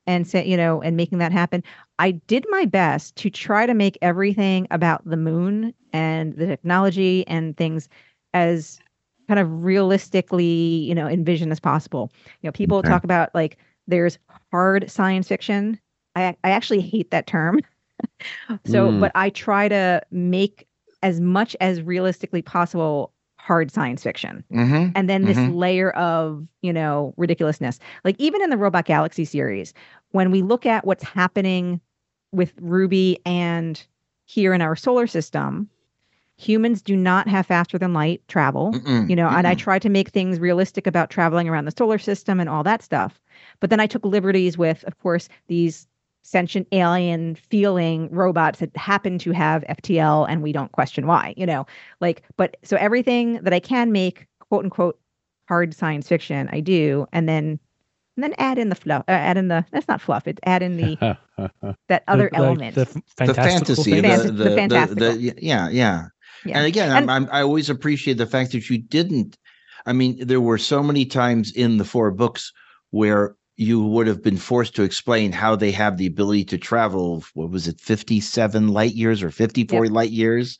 and say, you know, and making that happen, I did my best to try to make everything about the moon and the technology and things as kind of realistically, you know, envisioned as possible. You know, people Okay. talk about like there's hard science fiction. I I actually hate that term. so, Mm. but I try to make as much as realistically possible hard science fiction mhm. and then this Mhm. layer of you know ridiculousness like even in the robot galaxy series when we look at what's happening with ruby and here in our solar system humans do not have faster than light travel. Mm-mm, you know and i try to make things realistic about traveling around the solar system and all that stuff. But then i took liberties with of course these sentient alien feeling robots that happen to have ftl and we don't question why you know? Like but so everything that i can make quote unquote hard science fiction i do. And then and then add in the fluff uh, add in the that's not fluff it's add in the that other Like element the f- the fantasy, the, the, the the, fantastical. the- yeah, yeah. yeah And again, And- I'm, I'm, I always appreciate the fact that you didn't. I mean, there were so many times in the four books where you would have been forced to explain how they have the ability to travel. What was it, 57 light years or 54 light years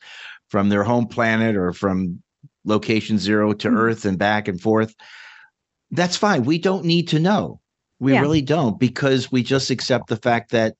from their home planet or from location zero to Mhm. Earth and back and forth? That's fine. We don't need to know. We Yeah. really don't because we just accept the fact that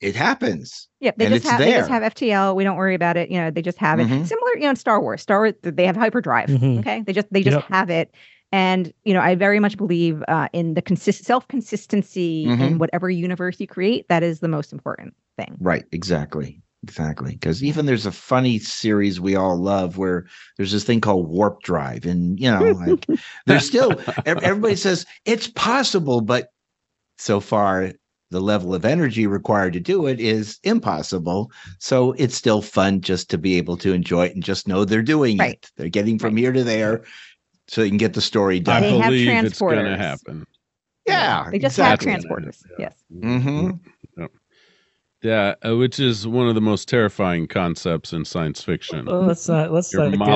it happens. Yeah, they And just it's have they just have FTL. We don't worry about it. You know, they just have it. Mhm. Similar, you know, in Star Wars. Star Wars, they have hyperdrive. Mhm. Okay, they just they just Yep. have it. And you know, I very much believe uh, in the consist self consistency in Mhm. whatever universe you create. That is the most important thing. Right, exactly. Exactly. Because even there's a funny series we all love where there's this thing called warp drive. And, you know, like there's still, everybody says it's possible, but so far the level of energy required to do it is impossible. So it's still fun just to be able to enjoy it and just know they're doing Right. it. They're getting from Right. here to there so you can get the story done. They have believe it's going to happen. yeah. they just exactly. have transporters. Yes. hmm Yeah, uh, which is one of the most terrifying concepts in science fiction. Oh, let's not let's Your not get in there.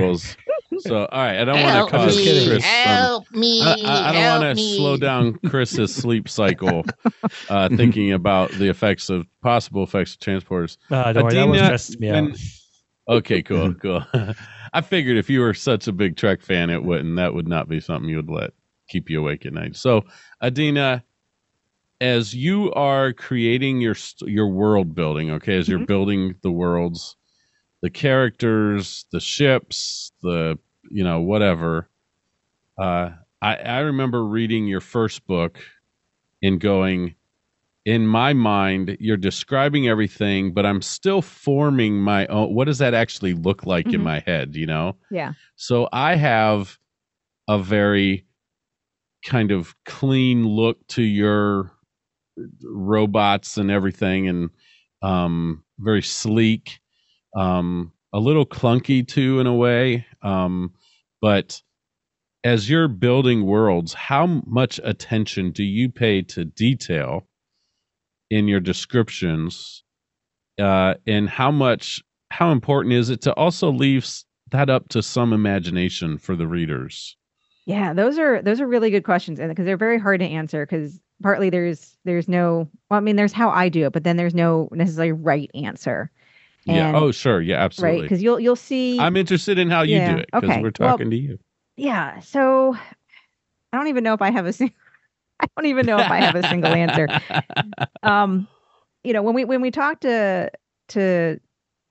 molecules. So, all right, I don't want to cause me, Cris. some- help me, I, I- I don't want to slow down Cris's sleep cycle, uh, thinking about the effects of possible effects of transporters. Uh, don't worry, that one Adeena, stresses me out. when- Okay, cool, cool. I figured if you were such a big Trek fan, it wouldn't. That would not be something you would let keep you awake at night. So, Adeena, as you are creating your your world building, okay, as you're Mhm. building the worlds, the characters, the ships, the you know whatever. Uh, I I remember reading your first book and going, in my mind, you're describing everything, but I'm still forming my own. What does that actually look like in Mhm. my head? You know. Yeah. So I have a very kind of clean look to your robots and everything and um very sleek um a little clunky too in a way um but as you're building worlds how much attention do you pay to detail in your descriptions uh and how much how important is it to also leave that up to some imagination for the readers Yeah, those are those are really good questions, and because they're very hard to answer. Because partly there's there's no, well, I mean, there's how I do it, but then there's no necessarily right answer, yeah oh sure yeah right? absolutely Because you'll you'll see. i'm interested in how you Yeah, do it because okay, we're well- talking to you yeah. So I don't even know if I have a single. I don't even know if I have a single answer. um you know when we when we talked to to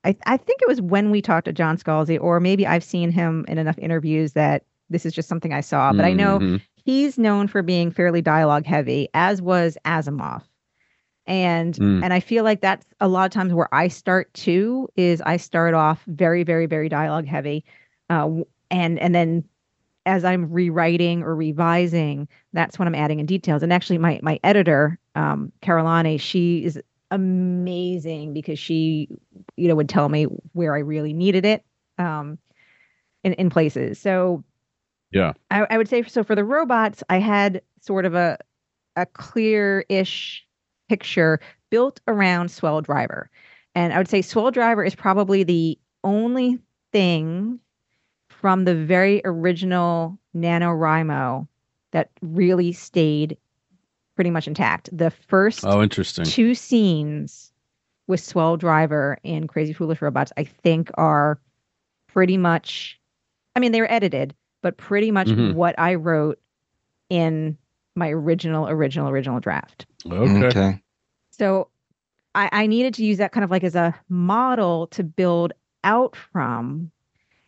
I, I think it was when we talked to john scalzi or maybe i've seen him in enough interviews that this is just something i saw but i know Mhm. He's known for being fairly dialogue heavy as was asimov. And Mm. and i feel like that's a lot of times where i start too is i start off very very very dialogue heavy uh, and and then as i'm rewriting or revising that's when i'm adding in details. And actually my my editor um caroline she is amazing because she you know would tell me where i really needed it um in, in places. So Yeah. I, I would say so for the robots i had sort of a a clear-ish picture built around swell driver and i would say swell driver is probably the only thing from the very original NaNoWriMo that really stayed pretty much intact. The first Oh, interesting. two scenes with Swell Driver and Crazy Foolish Robots, I think, are pretty much, I mean, they were edited, but pretty much Mhm. what I wrote in my original, original, original draft. Okay. Okay. So I, I needed to use that kind of like as a model to build out from.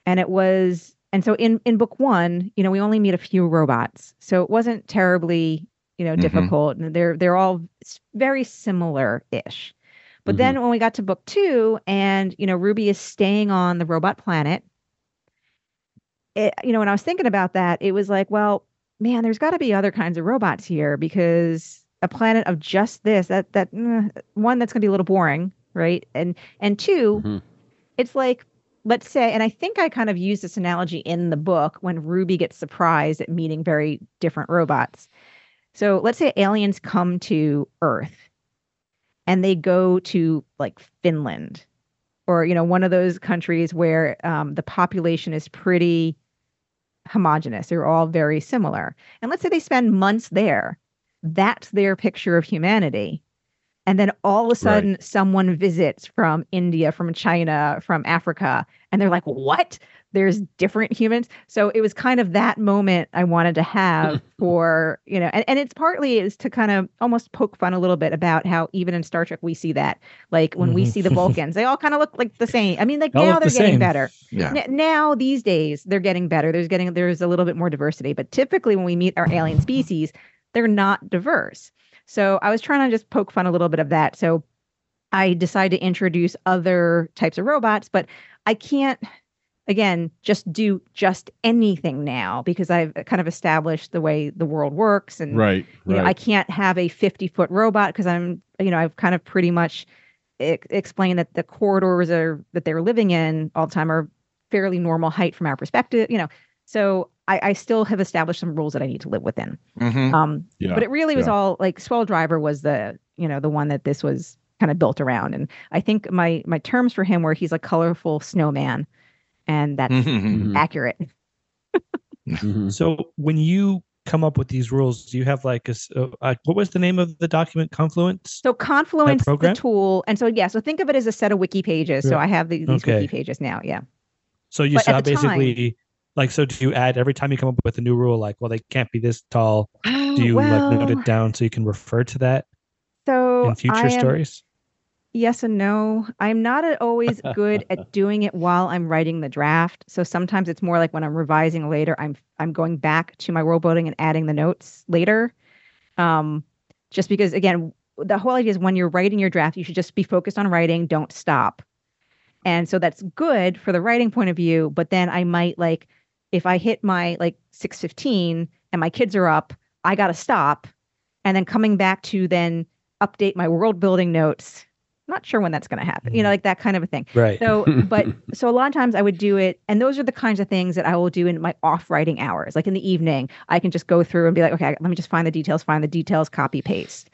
And it was, and so in, in book one, you know, we only meet a few robots. So it wasn't terribly, you know, Mhm. difficult. And they're, they're all very similar ish. But Mhm. then when we got to book two and, you know, Ruby is staying on the robot planet, it, you know, when I was thinking about that, it was like, well, man, there's got to be other kinds of robots here because a planet of just this, that, that, mm, one, that's going to be a little boring, right? And, and 2 Mhm. it's like, let's say, and I think I kind of used this analogy in the book when Ruby gets surprised at meeting very different robots. So let's say aliens come to Earth and they go to like Finland or, you know, one of those countries where um, the population is pretty homogenous. They're all very similar. And let's say they spend months there. That's their picture of humanity. And then all of a sudden, someone visits from India, from China, from Africa, and they're like, what? There's different humans. So it was kind of that moment I wanted to have for, you know, and, and it's partly is to kind of almost poke fun a little bit about how even in Star Trek we see that. Like when we Mhm. see the Vulcans, they all kind of look like the same. I mean, like All now they're the getting same. better. Yeah. N- now these days they're getting better there's getting there's a little bit more diversity but typically when we meet our alien species they're not diverse so i was trying to just poke fun a little bit of that so i decided to introduce other types of robots but i can't again just do just anything now because i've kind of established the way the world works and Right. you know, I can't have a 50 foot robot because I'm, you know, I've kind of pretty much e- explained that the corridors are that they're living in all the time are fairly normal height from our perspective, you know. So I, I still have established some rules that I need to live within. Mhm. Um, yeah. but it really was yeah. all like Swell Driver was the, you know, the one that this was kind of built around. And I think my my terms for him were he's a colorful snowman, and that's Mhm. Mhm. accurate. Mhm. So when you come up with these rules, do you have like a, uh, uh, what was the name of the document? Confluence. So Confluence, the tool, and so yeah, so think of it as a set of wiki pages. So I have the, these Okay. wiki pages now. Yeah. So you But saw at the time- basically like so. Do you add every time you come up with a new rule? Like, well, they can't be this tall. Oh, Do you like note it down so you can refer to that so in future am- stories? Yes and no. I'm not always good at doing it while I'm writing the draft. So sometimes it's more like when I'm revising later, I'm I'm going back to my world building and adding the notes later. Um, just because again, the whole idea is when you're writing your draft, you should just be focused on writing, don't stop. And so that's good for the writing point of view. But then I might like if I hit my like 615 and my kids are up, I gotta stop. And then coming back to then update my world building notes. Not sure when that's going to happen. You know, Mhm. like that kind of a thing. Right. So, but so a lot of times I would do it, and those are the kinds of things that I will do in my off writing hours. Like in the evening, I can just go through and be like, okay, let me just find the details, find the details, copy paste.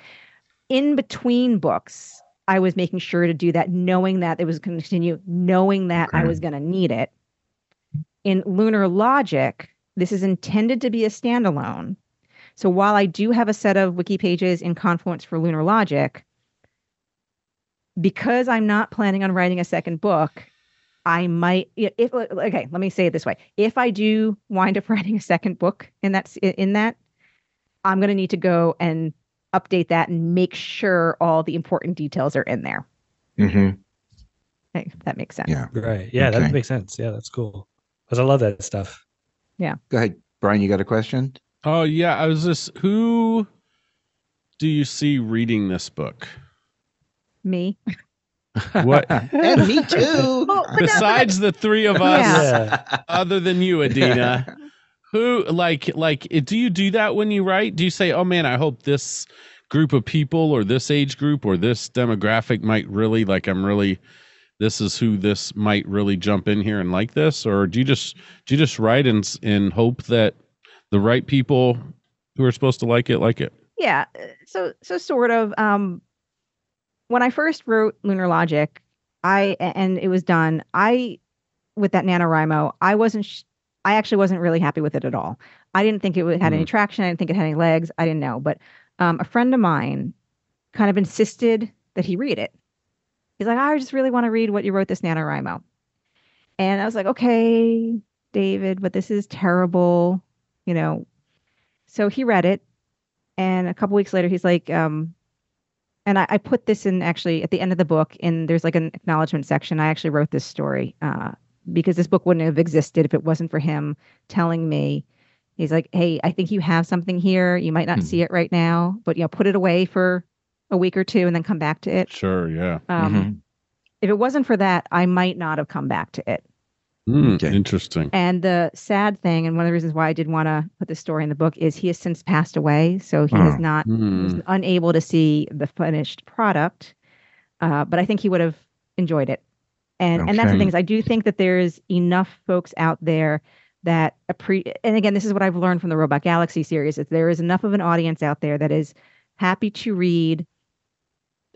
In between books, I was making sure to do that, knowing that it was going to continue, knowing that I was going to need it. In Lunar Logic, this is intended to be a standalone. So while I do have a set of wiki pages in Confluence for Lunar Logic, because I'm not planning on writing a second book, I might if okay, let me say it this way. If I do wind up writing a second book in that in that, I'm going to need to go and update that and make sure all the important details are in there. Mhm. Okay, that makes sense. Yeah. Right. Yeah, Okay. that makes sense. Yeah, that's cool. Because I love that stuff. Yeah. Go ahead, Brian. You got a question? Oh yeah, I was just who do you see reading this book? Me. What? and me too. Well, Besides the three of us, Yeah. other than you, Adina, who like like do you do that when you write? Do you say, "Oh man, I hope this group of people or this age group or this demographic might really like I'm really this is who this might really jump in here and like this or do you just do you just write and s- and hope that the right people who are supposed to like it like it? yeah so so sort of um when i first wrote lunar logic i and it was done i with that nanowrimo i wasn't sh- i actually wasn't really happy with it at all. I didn't think it would- had any traction i didn't think it had any legs i didn't know. But um, a friend of mine kind of insisted that he read it. He's like i just really want to read what you wrote this nanowrimo. And i was like okay david but this is terrible you know. So he read it and a couple weeks later he's like um and I, I put this in actually at the end of the book and there's like an acknowledgement section i actually wrote this story uh, because this book wouldn't have existed if it wasn't for him telling me he's like hey i think you have something here you might not Hmm. see it right now but you know put it away for a week or two and then come back to it Sure, yeah. um, Mhm. if it wasn't for that i might not have come back to it Hmm, Okay. Interesting. and the sad thing, and one of the reasons why I did want to put this story in the book, is he has since passed away. So he Oh. not Hmm. was unable to see the finished product. Uh, but I think he would have enjoyed it. And and that's the Okay. thing is I do think that there's enough folks out there that appre- and again, this is what I've learned from the Robot Galaxy series, is there is enough of an audience out there that is happy to read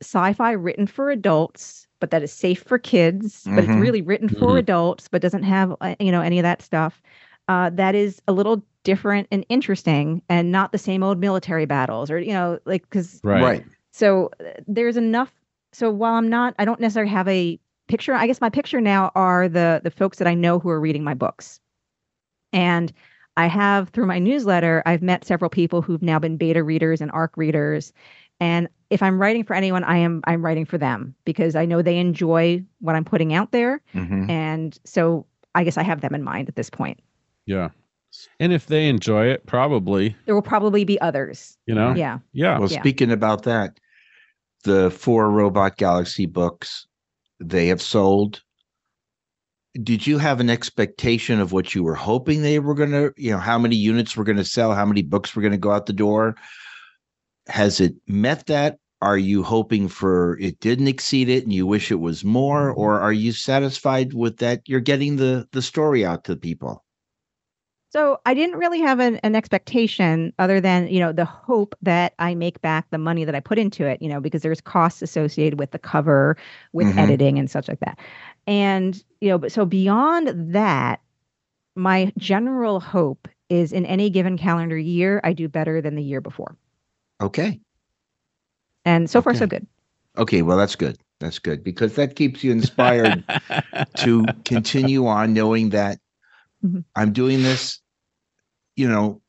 sci-fi written for adults, but that is safe for kids, but it's Mhm. really written for Mhm. adults, but doesn't have uh, you know any of that stuff. Uh, that is a little different and interesting, and not the same old military battles, or you know, like because Right. right. so uh, there's enough. So while I'm not, I don't necessarily have a picture. I guess my picture now are the the folks that I know who are reading my books, and I have through my newsletter, I've met several people who've now been beta readers and ARC readers, and if I'm writing for anyone, I am I'm writing for them because I know they enjoy what I'm putting out there, Mhm. and so I guess I have them in mind at this point. Yeah. And if they enjoy it, probably, There will probably be others. you know. Yeah. Yeah. Well, Yeah. speaking about that, the four Robot Galaxy books they have sold. Did you have an expectation of what you were hoping they were going to, you know, how many units were going to sell, how many books were going to go out the door? Has it met that? Are you hoping for it didn't exceed it and you wish it was more or are you satisfied with that you're getting the the story out to people? So I didn't really have an, an expectation other than, you know, the hope that I make back the money that I put into it, you know, because there's costs associated with the cover, with Mhm. editing and such like that. And, you know, but so beyond that, my general hope is in any given calendar year, I do better than the year before. Okay. And so far, so good. Okay, well that's good. That's good because that keeps you inspired to continue on knowing that Mhm. I'm doing this, you know,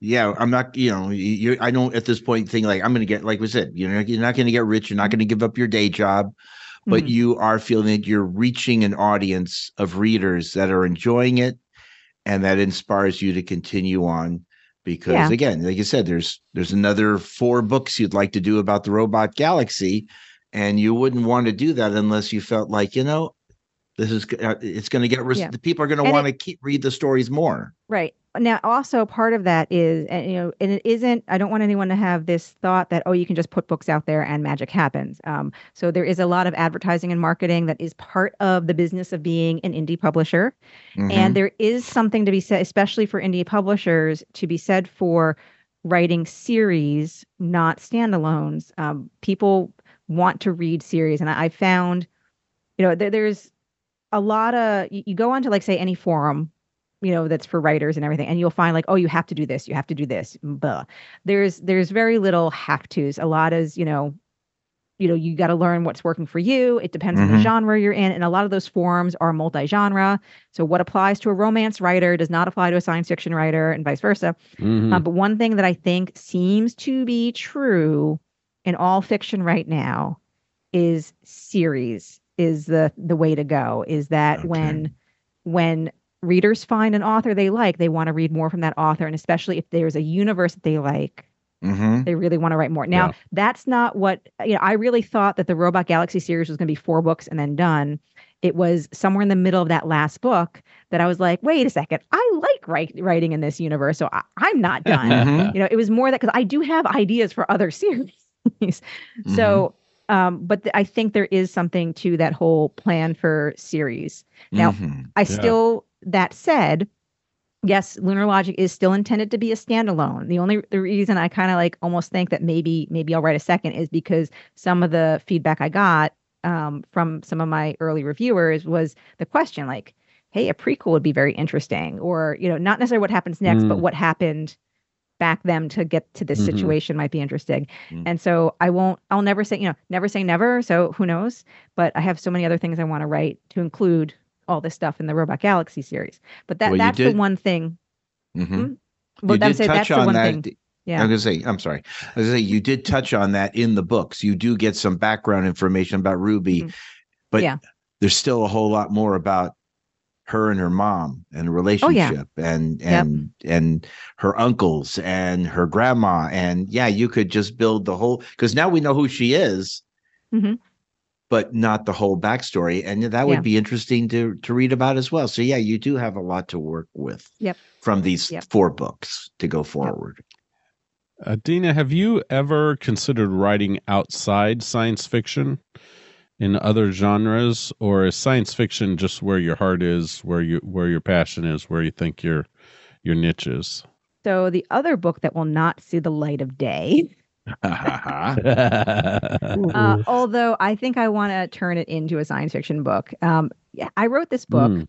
yeah, I'm not, you know, you I don't at this point think like I'm going to get like we said, you know, you're not going to get rich, you're not going to give up your day job, but Mhm. you are feeling that you're reaching an audience of readers that are enjoying it and that inspires you to continue on because Yeah. again, like you said there's there's another four books you'd like to do about the robot galaxy and you wouldn't want to do that unless you felt like, you know, this is uh, it's going to get res- Yeah. the people are going to want to keep read the stories more. Right. Now, also part of that is, and you know, and it isn't. I don't want anyone to have this thought that oh, you can just put books out there and magic happens. Um, so there is a lot of advertising and marketing that is part of the business of being an indie publisher, Mhm. and there is something to be said, especially for indie publishers, to be said for writing series, not standalones. Um, people want to read series, and I, I found, you know, there, there's a lot of you, you go onto like say any forum you know that's for writers and everything and you'll find like oh you have to do this you have to do this blah. there's there's very little have to's a lot is you know you know you got to learn what's working for you it depends on Mhm. the genre you're in and a lot of those forums are multi-genre so what applies to a romance writer does not apply to a science fiction writer and vice versa Mhm. um, but one thing that I think seems to be true in all fiction right now is series is the the way to go. Is that Okay. when when readers find an author they like, they want to read more from that author, and especially if there's a universe that they like, hmm They really want to write more. Now, Yeah. that's not what you know. I really thought that the Robot Galaxy series was going to be four books and then done. It was somewhere in the middle of that last book that I was like, wait a second, I like write, writing in this universe, so I, I'm not done. Mhm. you know, it was more that because I do have ideas for other series. So, um, but th- I think there is something to that whole plan for series. Now, Mhm. I Yeah. still, that said, yes, Lunar Logic is still intended to be a standalone. The only the reason I kind of like almost think that maybe maybe I'll write a second is because some of the feedback I got um, from some of my early reviewers was the question like, "Hey, a prequel would be very interesting," or you know, not necessarily what happens next, but Mm. what happened back them to get to this Mhm. situation might be interesting. Mm. And so I won't. I'll never say you know never say never. So who knows? But I have so many other things I want to write to include all this stuff in the Robot Galaxy series. But that Well, that's the one thing. Mhm. But you that did say that's the on one that. thing. I'm Yeah. gonna say, I'm sorry. I was gonna say you did touch on that in the books. You do get some background information about Ruby, Mhm. but Yeah. there's still a whole lot more about her and her mom and Oh, relationship and Yep. and and her uncles and her grandma and yeah you could just build the whole because now we know who she is Mhm. but not the whole backstory and that would Yeah. be interesting to to read about as well so yeah you do have a lot to work with Yep. from these Yep. four books to go forward Uh, Dina, have you ever considered writing outside science fiction in other genres, or is science fiction just where your heart is, where you where your passion is, where you think your your niche is? So the other book that will not see the light of day, uh, although I think I want to turn it into a science fiction book. Um, yeah, I wrote this book. Hmm.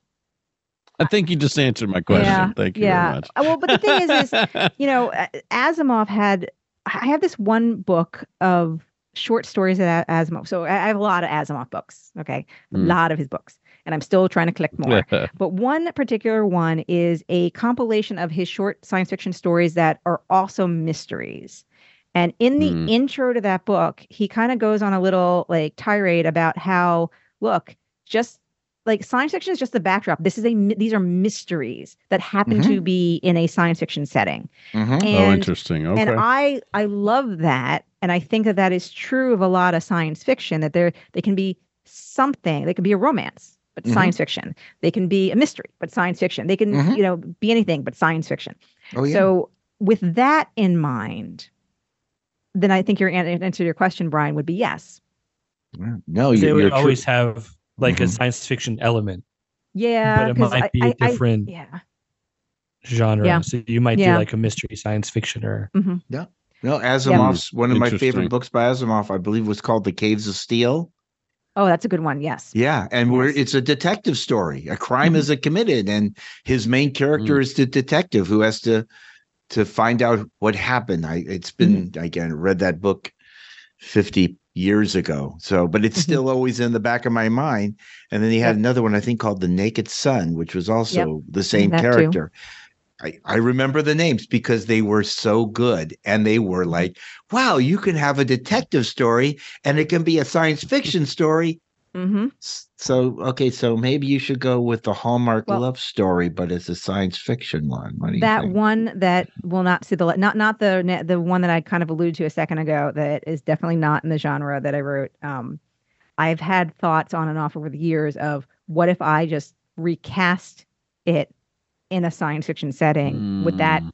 I think you just answered my question. Yeah, Thank you yeah. very much. Uh, Well, but the thing is, is you know, Asimov had. I have this one book of short stories that Asimov. So I have a lot of Asimov books. Okay, a Mm. lot of his books, and I'm still trying to collect more. But one particular one is a compilation of his short science fiction stories that are also mysteries. And in the Hmm. intro to that book, he kind of goes on a little like tirade about how, look, just like science fiction is just the backdrop. This is a these are mysteries that happen to be in a science fiction setting. Mhm. oh, interesting. Okay. and I I love that, and I think that that is true of a lot of science fiction. That there they can be something. They can be a romance, but Mhm. science fiction. They can be a mystery, but science fiction. They can Mhm. you know be anything but science fiction. oh yeah So with that in mind, then I think your answer to your question, Brian, would be yes. Yeah. no they you, would you're true. always have like a Mhm. science fiction element, Yeah, but it 'cause might I- be I- a I- different yeah. genre. Yeah. So you might Yeah. do like a mystery science fiction or yeah no asimov's one of my favorite books by asimov i believe was called the caves of steel Oh, that's a good one. Yes. Yeah, and we're Yes. it's a detective story. A crime Mhm. is a committed, and his main character is the detective who has to to find out what happened. I it's been again read that book fifty years ago, so but it's Mhm. still always in the back of my mind. And then he had Yep. another one I think called The Naked Sun, which was also the same that too. character. I, I remember the names because they were so good and they were like, wow, you can have a detective story and it can be a science fiction story hmm S- So okay, so maybe you should go with the Hallmark Well- love story, but it's a science fiction one. What do you That think? one that will not see the light, not not the the one that I kind of alluded to a second ago. That is definitely not in the genre that I wrote. Um, I've had thoughts on and off over the years of what if I just recast it in a science fiction setting? Would that Mm.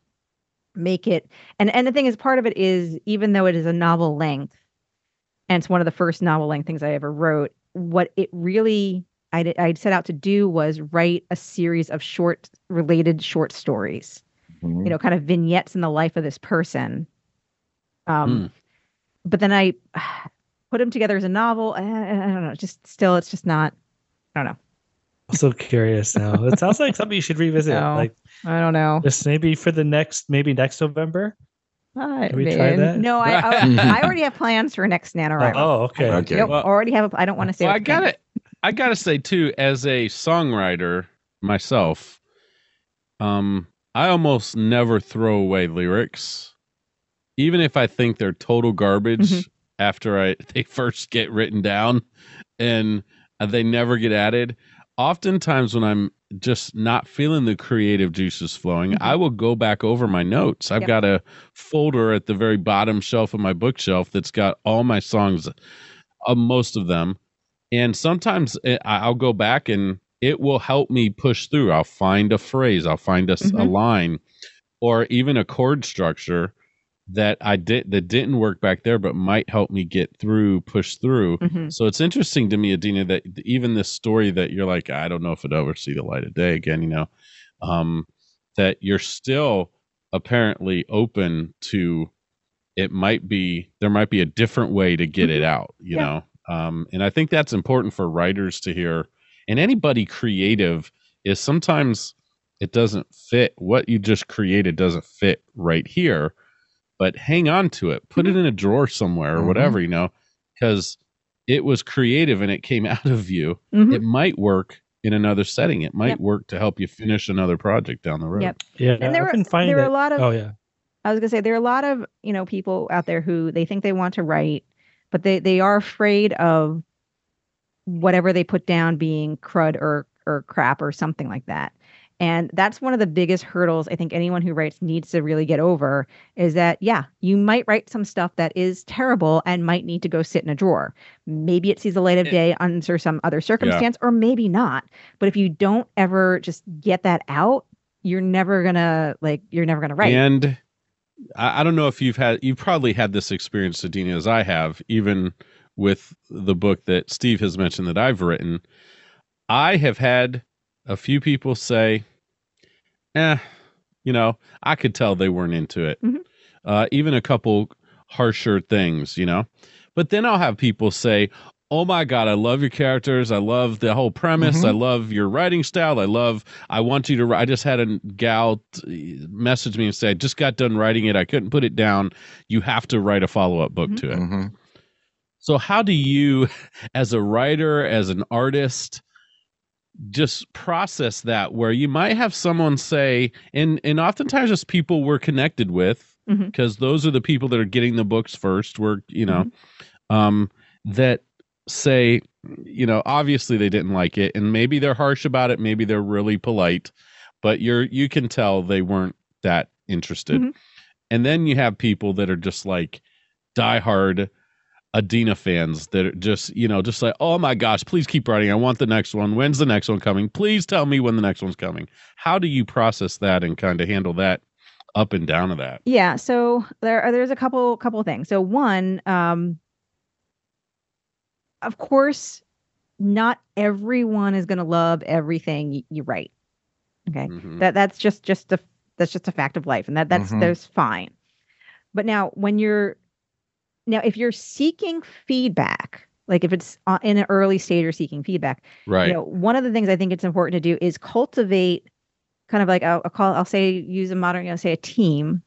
make it and and the thing is part of it is even though it is a novel length and it's one of the first novel length things i ever wrote what it really i i'd set out to do was write a series of short related short stories Mhm. you know kind of vignettes in the life of this person um Hmm. but then i put them together as a novel and i don't know just still it's just not i don't know I'm so curious now. It sounds like something you should revisit. No. Like i don't know just maybe for the next maybe next November. I Can we try that? no I, I i already have plans for next NaNoWriMo. Oh, okay. Okay. Yep, Well- already have. A, I don't want to say. Well, I got to I gotta say too, as a songwriter myself, um, I almost never throw away lyrics, even if I think they're total garbage Mhm. after I they first get written down, and uh, they never get added. Oftentimes, when I'm just not feeling the creative juices flowing, Mhm. I will go back over my notes. I've Yep. got a folder at the very bottom shelf of my bookshelf that's got all my songs, uh, most of them. And sometimes eh, I- I'll go back and it will help me push through. I'll find a phrase, I'll find a, s- a line, or even a chord structure that I did that didn't work back there, but might help me get through, push through. Mhm. So it's interesting to me, Adeena, that even this story that you're like, I don't know if it'll ever see the light of day again, you know, um, that you're still apparently open to it might be there might be a different way to get it out, you Yeah. know. Um, and I think that's important for writers to hear and anybody creative is sometimes it doesn't fit what you just created doesn't fit right here but hang on to it put it in a drawer somewhere or Mhm. whatever you know because it was creative and it came out of you Mhm. it might work in another setting it might Yep. work to help you finish another project down the road Yep. Yeah, And there I've are- been finding there are a lot of Oh yeah, I was gonna say there are a lot of you know people out there who they think they want to write, but they they are afraid of whatever they put down being crud or or crap or something like that. And that's one of the biggest hurdles I think anyone who writes needs to really get over is that yeah, you might write some stuff that is terrible and might need to go sit in a drawer. Maybe it sees the light of day under some other circumstance or maybe not. But if you don't ever just get that out, you're never gonna like you're never gonna write. And I, I don't know if you've had you've probably had this experience, Adeena, as I have, even with the book that Steve has mentioned that I've written. I have had a few people say, eh, you know, I could tell they weren't into it. Mhm. Uh, even a couple harsher things, you know. But then I'll have people say, Oh my God, I love your characters. I love the whole premise. Mhm. I love your writing style. I love, I want you to write. I just had a gal t- message me and say, I just got done writing it. I couldn't put it down. You have to write a follow up book Mhm. to it. Mhm. So, how do you, as a writer, as an artist, just process that where you might have someone say, and and oftentimes it's people we're connected with, because those are the people that are getting the books first. We're you know, um, that say, you know, obviously they didn't like it, and maybe they're harsh about it, maybe they're really polite, but you're you can tell they weren't that interested. Mhm. And then you have people that are just like diehard Adeena fans that are just, you know, just like, oh my gosh, please keep writing. I want the next one. When's the next one coming? Please tell me when the next one's coming. How do you process that and kind of handle that up and down of that? Yeah, so there are there's a couple couple things. So one, um of course, not everyone is going to love everything you write. Okay. Mhm. That that's just just a that's just a fact of life and that that's Mhm. that's fine. But now when you're now if you're seeking feedback, like if it's uh, in an early stage or seeking feedback, right. you know, one of the things I think it's important to do is cultivate kind of like I'll, I'll call I'll say use a modern you know say a team,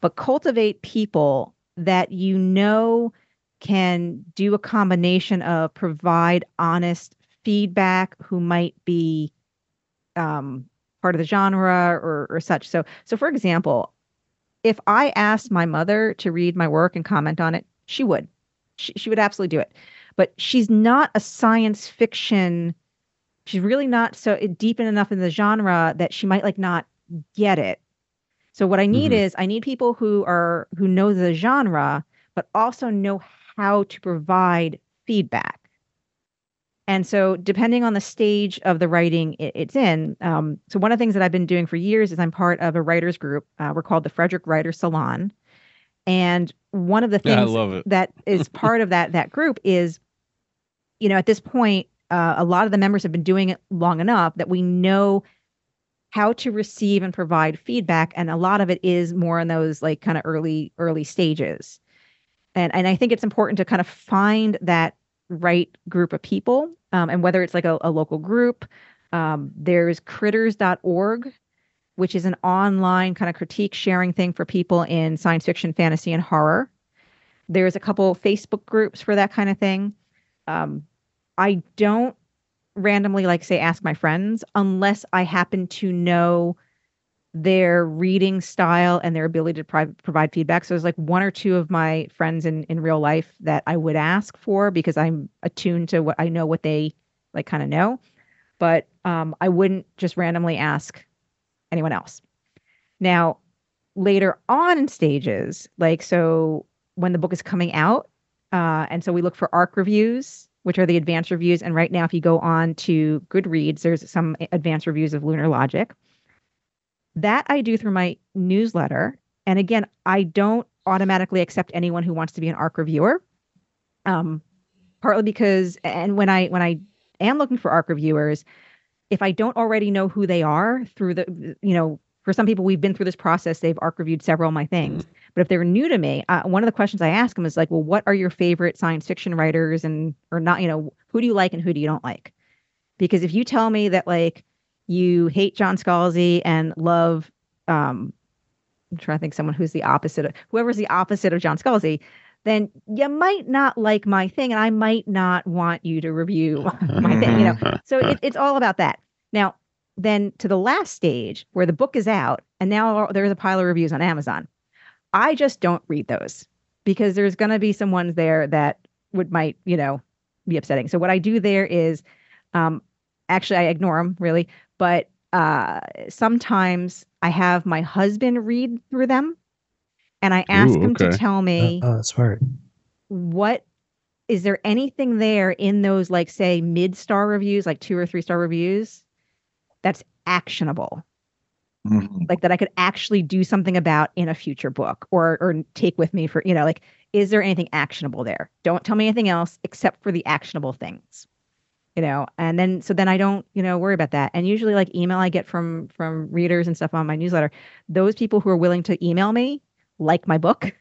but cultivate people that you know can do a combination of provide honest feedback who might be um, part of the genre or or such. So so for example, if I asked my mother to read my work and comment on it, she would. She, she would absolutely do it. But she's not a science fiction she's really not so deep enough in the genre that she might like not get it. So what I need Mhm. is I need people who are who know the genre but also know how to provide feedback. And so depending on the stage of the writing it, it's in, um, so one of the things that I've been doing for years is I'm part of a writers group. Uh, we're called the Frederick Writer Salon, and one of the Yeah, things it. that is part of that that group is you know at this point uh, a lot of the members have been doing it long enough that we know how to receive and provide feedback and a lot of it is more in those like kind of early early stages and and i think it's important to kind of find that right group of people um, and whether it's like a, a local group um, there's critters.org which is an online kind of critique sharing thing for people in science fiction fantasy and horror. There's a couple facebook groups for that kind of thing. Um, i don't randomly like say ask my friends unless i happen to know their reading style and their ability to pri- provide feedback. So there's like one or two of my friends in in real life that i would ask for because i'm attuned to what i know what they like kind of know. But um, I wouldn't just randomly ask anyone else. Now, later on in stages, like so when the book is coming out, uh, and so we look for ARC reviews, which are the advanced reviews. And right now, if you go on to Goodreads, there's some advanced reviews of Lunar Logic. That I do through my newsletter. And again, I don't automatically accept anyone who wants to be an ARC reviewer. Um, partly because, and when I when I am looking for ARC reviewers, if I don't already know who they are through the, you know, for some people we've been through this process, they've ARC reviewed several of my things. But if they're new to me, uh, one of the questions I ask them is like, well, what are your favorite science fiction writers and or not? You know, who do you like and who do you don't like? Because if you tell me that like you hate John Scalzi and love, um, I'm trying to think someone who's the opposite of whoever's the opposite of John Scalzi, then you might not like my thing, and I might not want you to review my thing. You know, so it, it's all about that. Now, then to the last stage where the book is out, and now there's a pile of reviews on Amazon. I just don't read those because there's going to be some ones there that would might you know be upsetting. So what I do there is, um, actually I ignore them really, but uh, sometimes I have my husband read through them, and I ask Ooh, him to tell me Oh, smart. what is there anything there in those like say mid star reviews, like two or three star reviews, that's actionable Mhm. like that I could actually do something about in a future book or or take with me for you know like is there anything actionable there? Don't tell me anything else except for the actionable things. You know, and then so then I don't, you know, worry about that. And usually like email I get from from readers and stuff on my newsletter, those people who are willing to email me like my book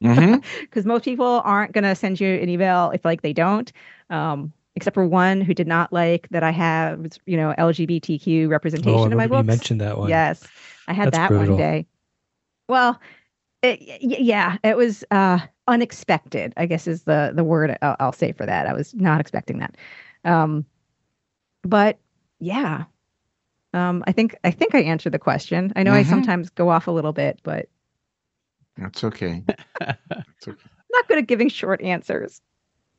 because most people aren't going to send you an email if like they don't um except for one who did not like that I have, you know, LGBTQ representation Oh, in my remember you mentioned that one. Yes, I had That's that brutal. one day. Well, it, yeah, it was uh, unexpected. I guess is the the word I'll, I'll say for that. I was not expecting that. Um, but yeah, um, I think I think I answered the question. I know I Mhm. sometimes go off a little bit, but That's okay. I'm not good at giving short answers.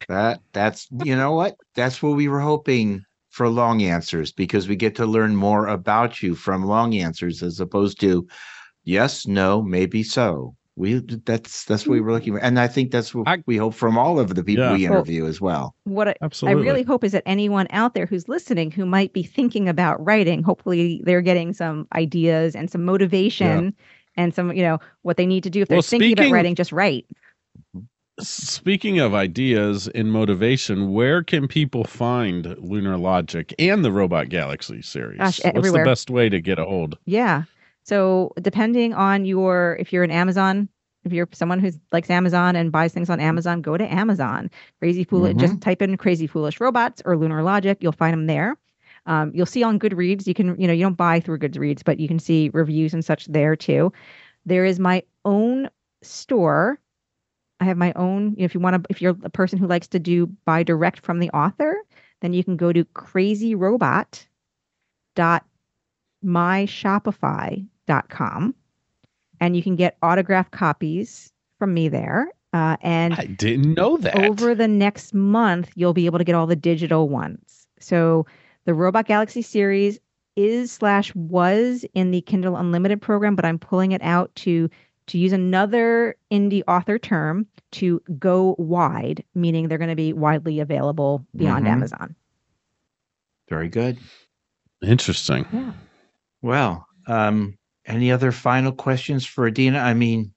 That that's you know what? That's what we were hoping for long answers because we get to learn more about you from long answers as opposed to yes, no, maybe so. We that's that's what we were looking for. And I think that's what I- we hope from all of the people Yeah. we Well, interview as well. What I, Absolutely. I really hope is that anyone out there who's listening who might be thinking about writing, hopefully they're getting some ideas and some motivation and some, you know, what they need to do if they're Well, thinking about writing, just write. Speaking of ideas and motivation, where can people find Lunar Logic and the Robot Galaxy series? Gosh, What's everywhere. the best way to get a hold? Yeah. So depending on your, if you're an Amazon, if you're someone who likes Amazon and buys things on Amazon, go to Amazon. Crazy Foolish, just type in Crazy Foolish Robots or Lunar Logic. You'll find them there. Um, you'll see on Goodreads. You can, you know, you don't buy through Goodreads, but you can see reviews and such there too. There is my own store. I have my own. You know, if you want to, if you're a person who likes to do buy direct from the author, then you can go to crazyrobot dot myshopify.com and you can get autographed copies from me there. Uh, and I didn't know that. over the next month, you'll be able to get all the digital ones. So the Robot Galaxy series is slash was in the Kindle Unlimited program, but I'm pulling it out to to use another indie author term to go wide, meaning they're going to be widely available beyond Mhm. Amazon. Very good. Interesting. Yeah. Well, um, any other final questions for Adeena? I mean,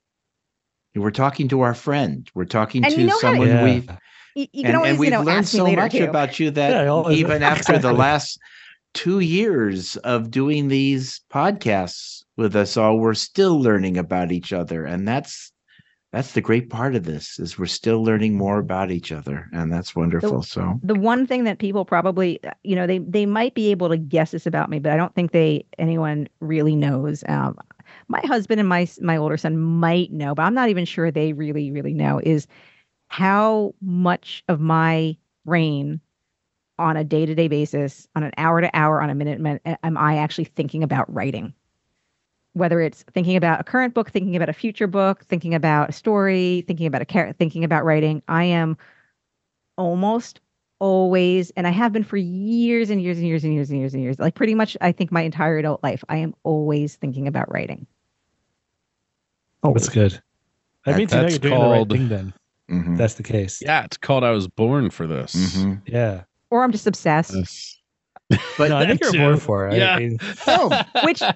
we're talking to our friend. We're talking And to you know how someone Yeah. we've You, you can and, always, and we've you know, learned ask me so much too. about you that Yeah, always- even after the last two years of doing these podcasts with us all, we're still learning about each other, and that's that's the great part of this is we're still learning more about each other, and that's wonderful. So the one thing that people probably you know they they might be able to guess this about me but i don't think they anyone really knows. Um my husband and my my older son might know but i'm not even sure they really really know is how much of my brain on a day-to-day basis on an hour to hour on a minute minute am i actually thinking about writing whether it's thinking about a current book thinking about a future book thinking about a story thinking about a character thinking about writing i am almost always, and I have been for years and years and years and years and years and years, like pretty much, I think my entire adult life, I am always thinking about writing. Oh, that's good. That That- means you know that's you're doing the right called- thing then. Mhm. That's the case. Yeah, it's called I Was Born for This. Mhm. Yeah. Or I'm just obsessed. Yes. But no, I think you're too. born for it. I Yeah. mean, Oh. Which,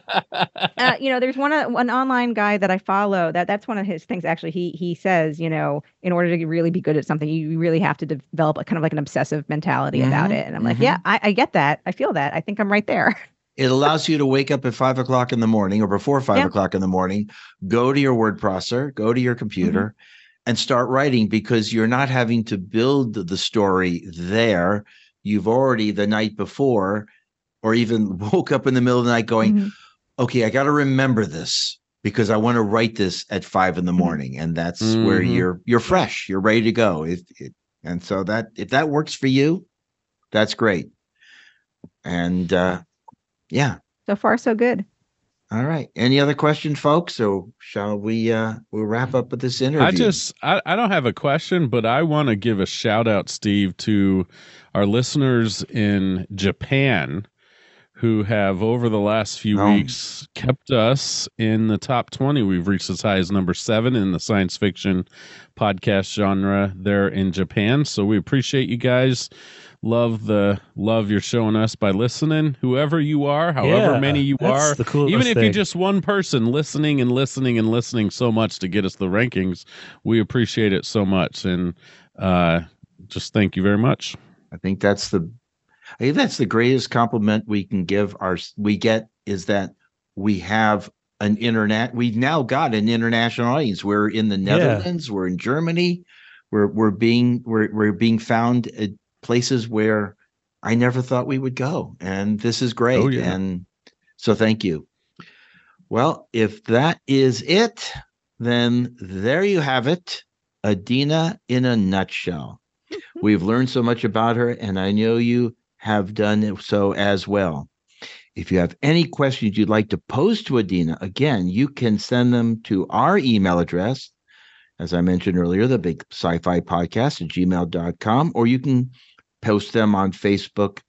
uh, you know, there's one uh, one online guy that I follow that that's one of his things. Actually, he he says, you know, in order to really be good at something, you really have to develop a kind of like an obsessive mentality about Mhm, it. And I'm like, mhm. yeah, I, I get that. I feel that. I think I'm right there. It allows you to wake up at five o'clock in the morning or before five Yeah. o'clock in the morning, go to your word processor, go to your computer, Mm-hmm. and start writing because you're not having to build the story there. You've already the night before, or even woke up in the middle of the night going, Mhm. okay, I got to remember this because I want to write this at five in the Mhm. morning, and that's where Mhm. you're you're fresh, you're ready to go. If it, and so that if that works for you, that's great. And uh, yeah, So far, so good. All right. Any other questions, folks? Or shall we? uh We'll wrap up with this interview. I just I, I don't have a question, but I want to give a shout out, Steve, to our listeners in Japan who have over the last few Oh. weeks kept us in the top 20. We've reached as high as number seven in the science fiction podcast genre there in Japan. So we appreciate you guys. Love the love you're showing us by listening. Whoever you are, however yeah, many you that's are, the coolest even if you're just one person listening and listening and listening so much to get us the rankings, we appreciate it so much. And uh, just thank you very much. I think that's the I think that's the greatest compliment we can give our we get is that we have an internet we've now got an international audience. We're in the Yeah. Netherlands, we're in Germany, we're we're being we're we're being found at places where I never thought we would go. And this is great. Oh, yeah. And so thank you. Well, if that is it, then there you have it. Adeena in a nutshell. We've learned so much about her, and I know you have done so as well. If you have any questions you'd like to pose to Adeena, again, you can send them to our email address, as I mentioned earlier, the big sci fi podcast at gmail.com, or you can post them on Facebook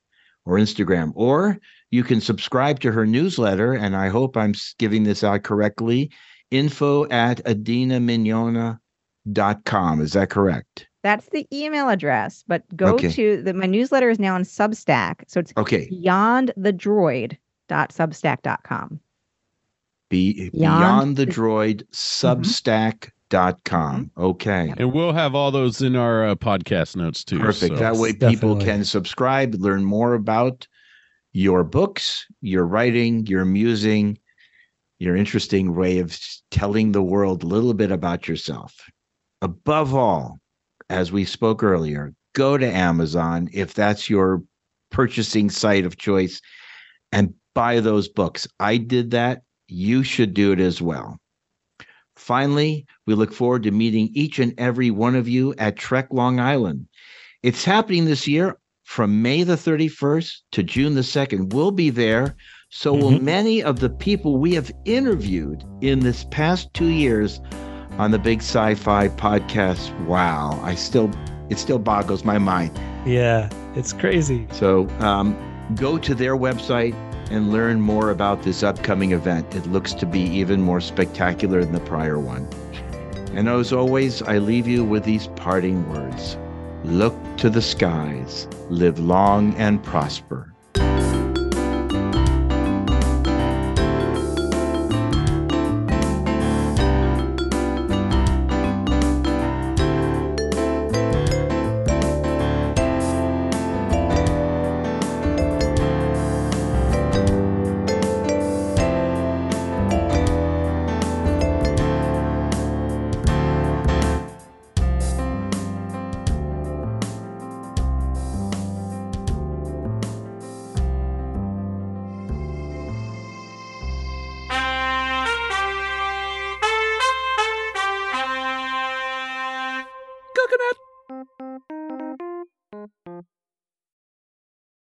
or Instagram, or you can subscribe to her newsletter. And I hope I'm giving this out correctly info at adeenamignogna.com. Is that correct? That's the email address. But go Okay. to the my newsletter is now on Substack. So it's Okay. beyondthedroid.substack.com. Be, Beyond beyond the the- droid substack.com. Okay. And we'll have all those in our uh, podcast notes too. Perfect. so- that way people Definitely. can subscribe, learn more about your books, your writing, your musing, your interesting way of telling the world a little bit about yourself. Above all, as we spoke earlier, go to Amazon if that's your purchasing site of choice and buy those books. I did that. You should do it as well. Finally, we look forward to meeting each and every one of you at Trek Long Island. It's happening this year from May the 31st to June the 2nd. We'll be there. So will Mhm. many of the people we have interviewed in this past two years on the Big Sci-Fi podcast. Wow, I still it still boggles my mind. Yeah, it's crazy. So um, go to their website and learn more about this upcoming event. It looks to be even more spectacular than the prior one. And as always, I leave you with these parting words Look to the skies, live long and prosper.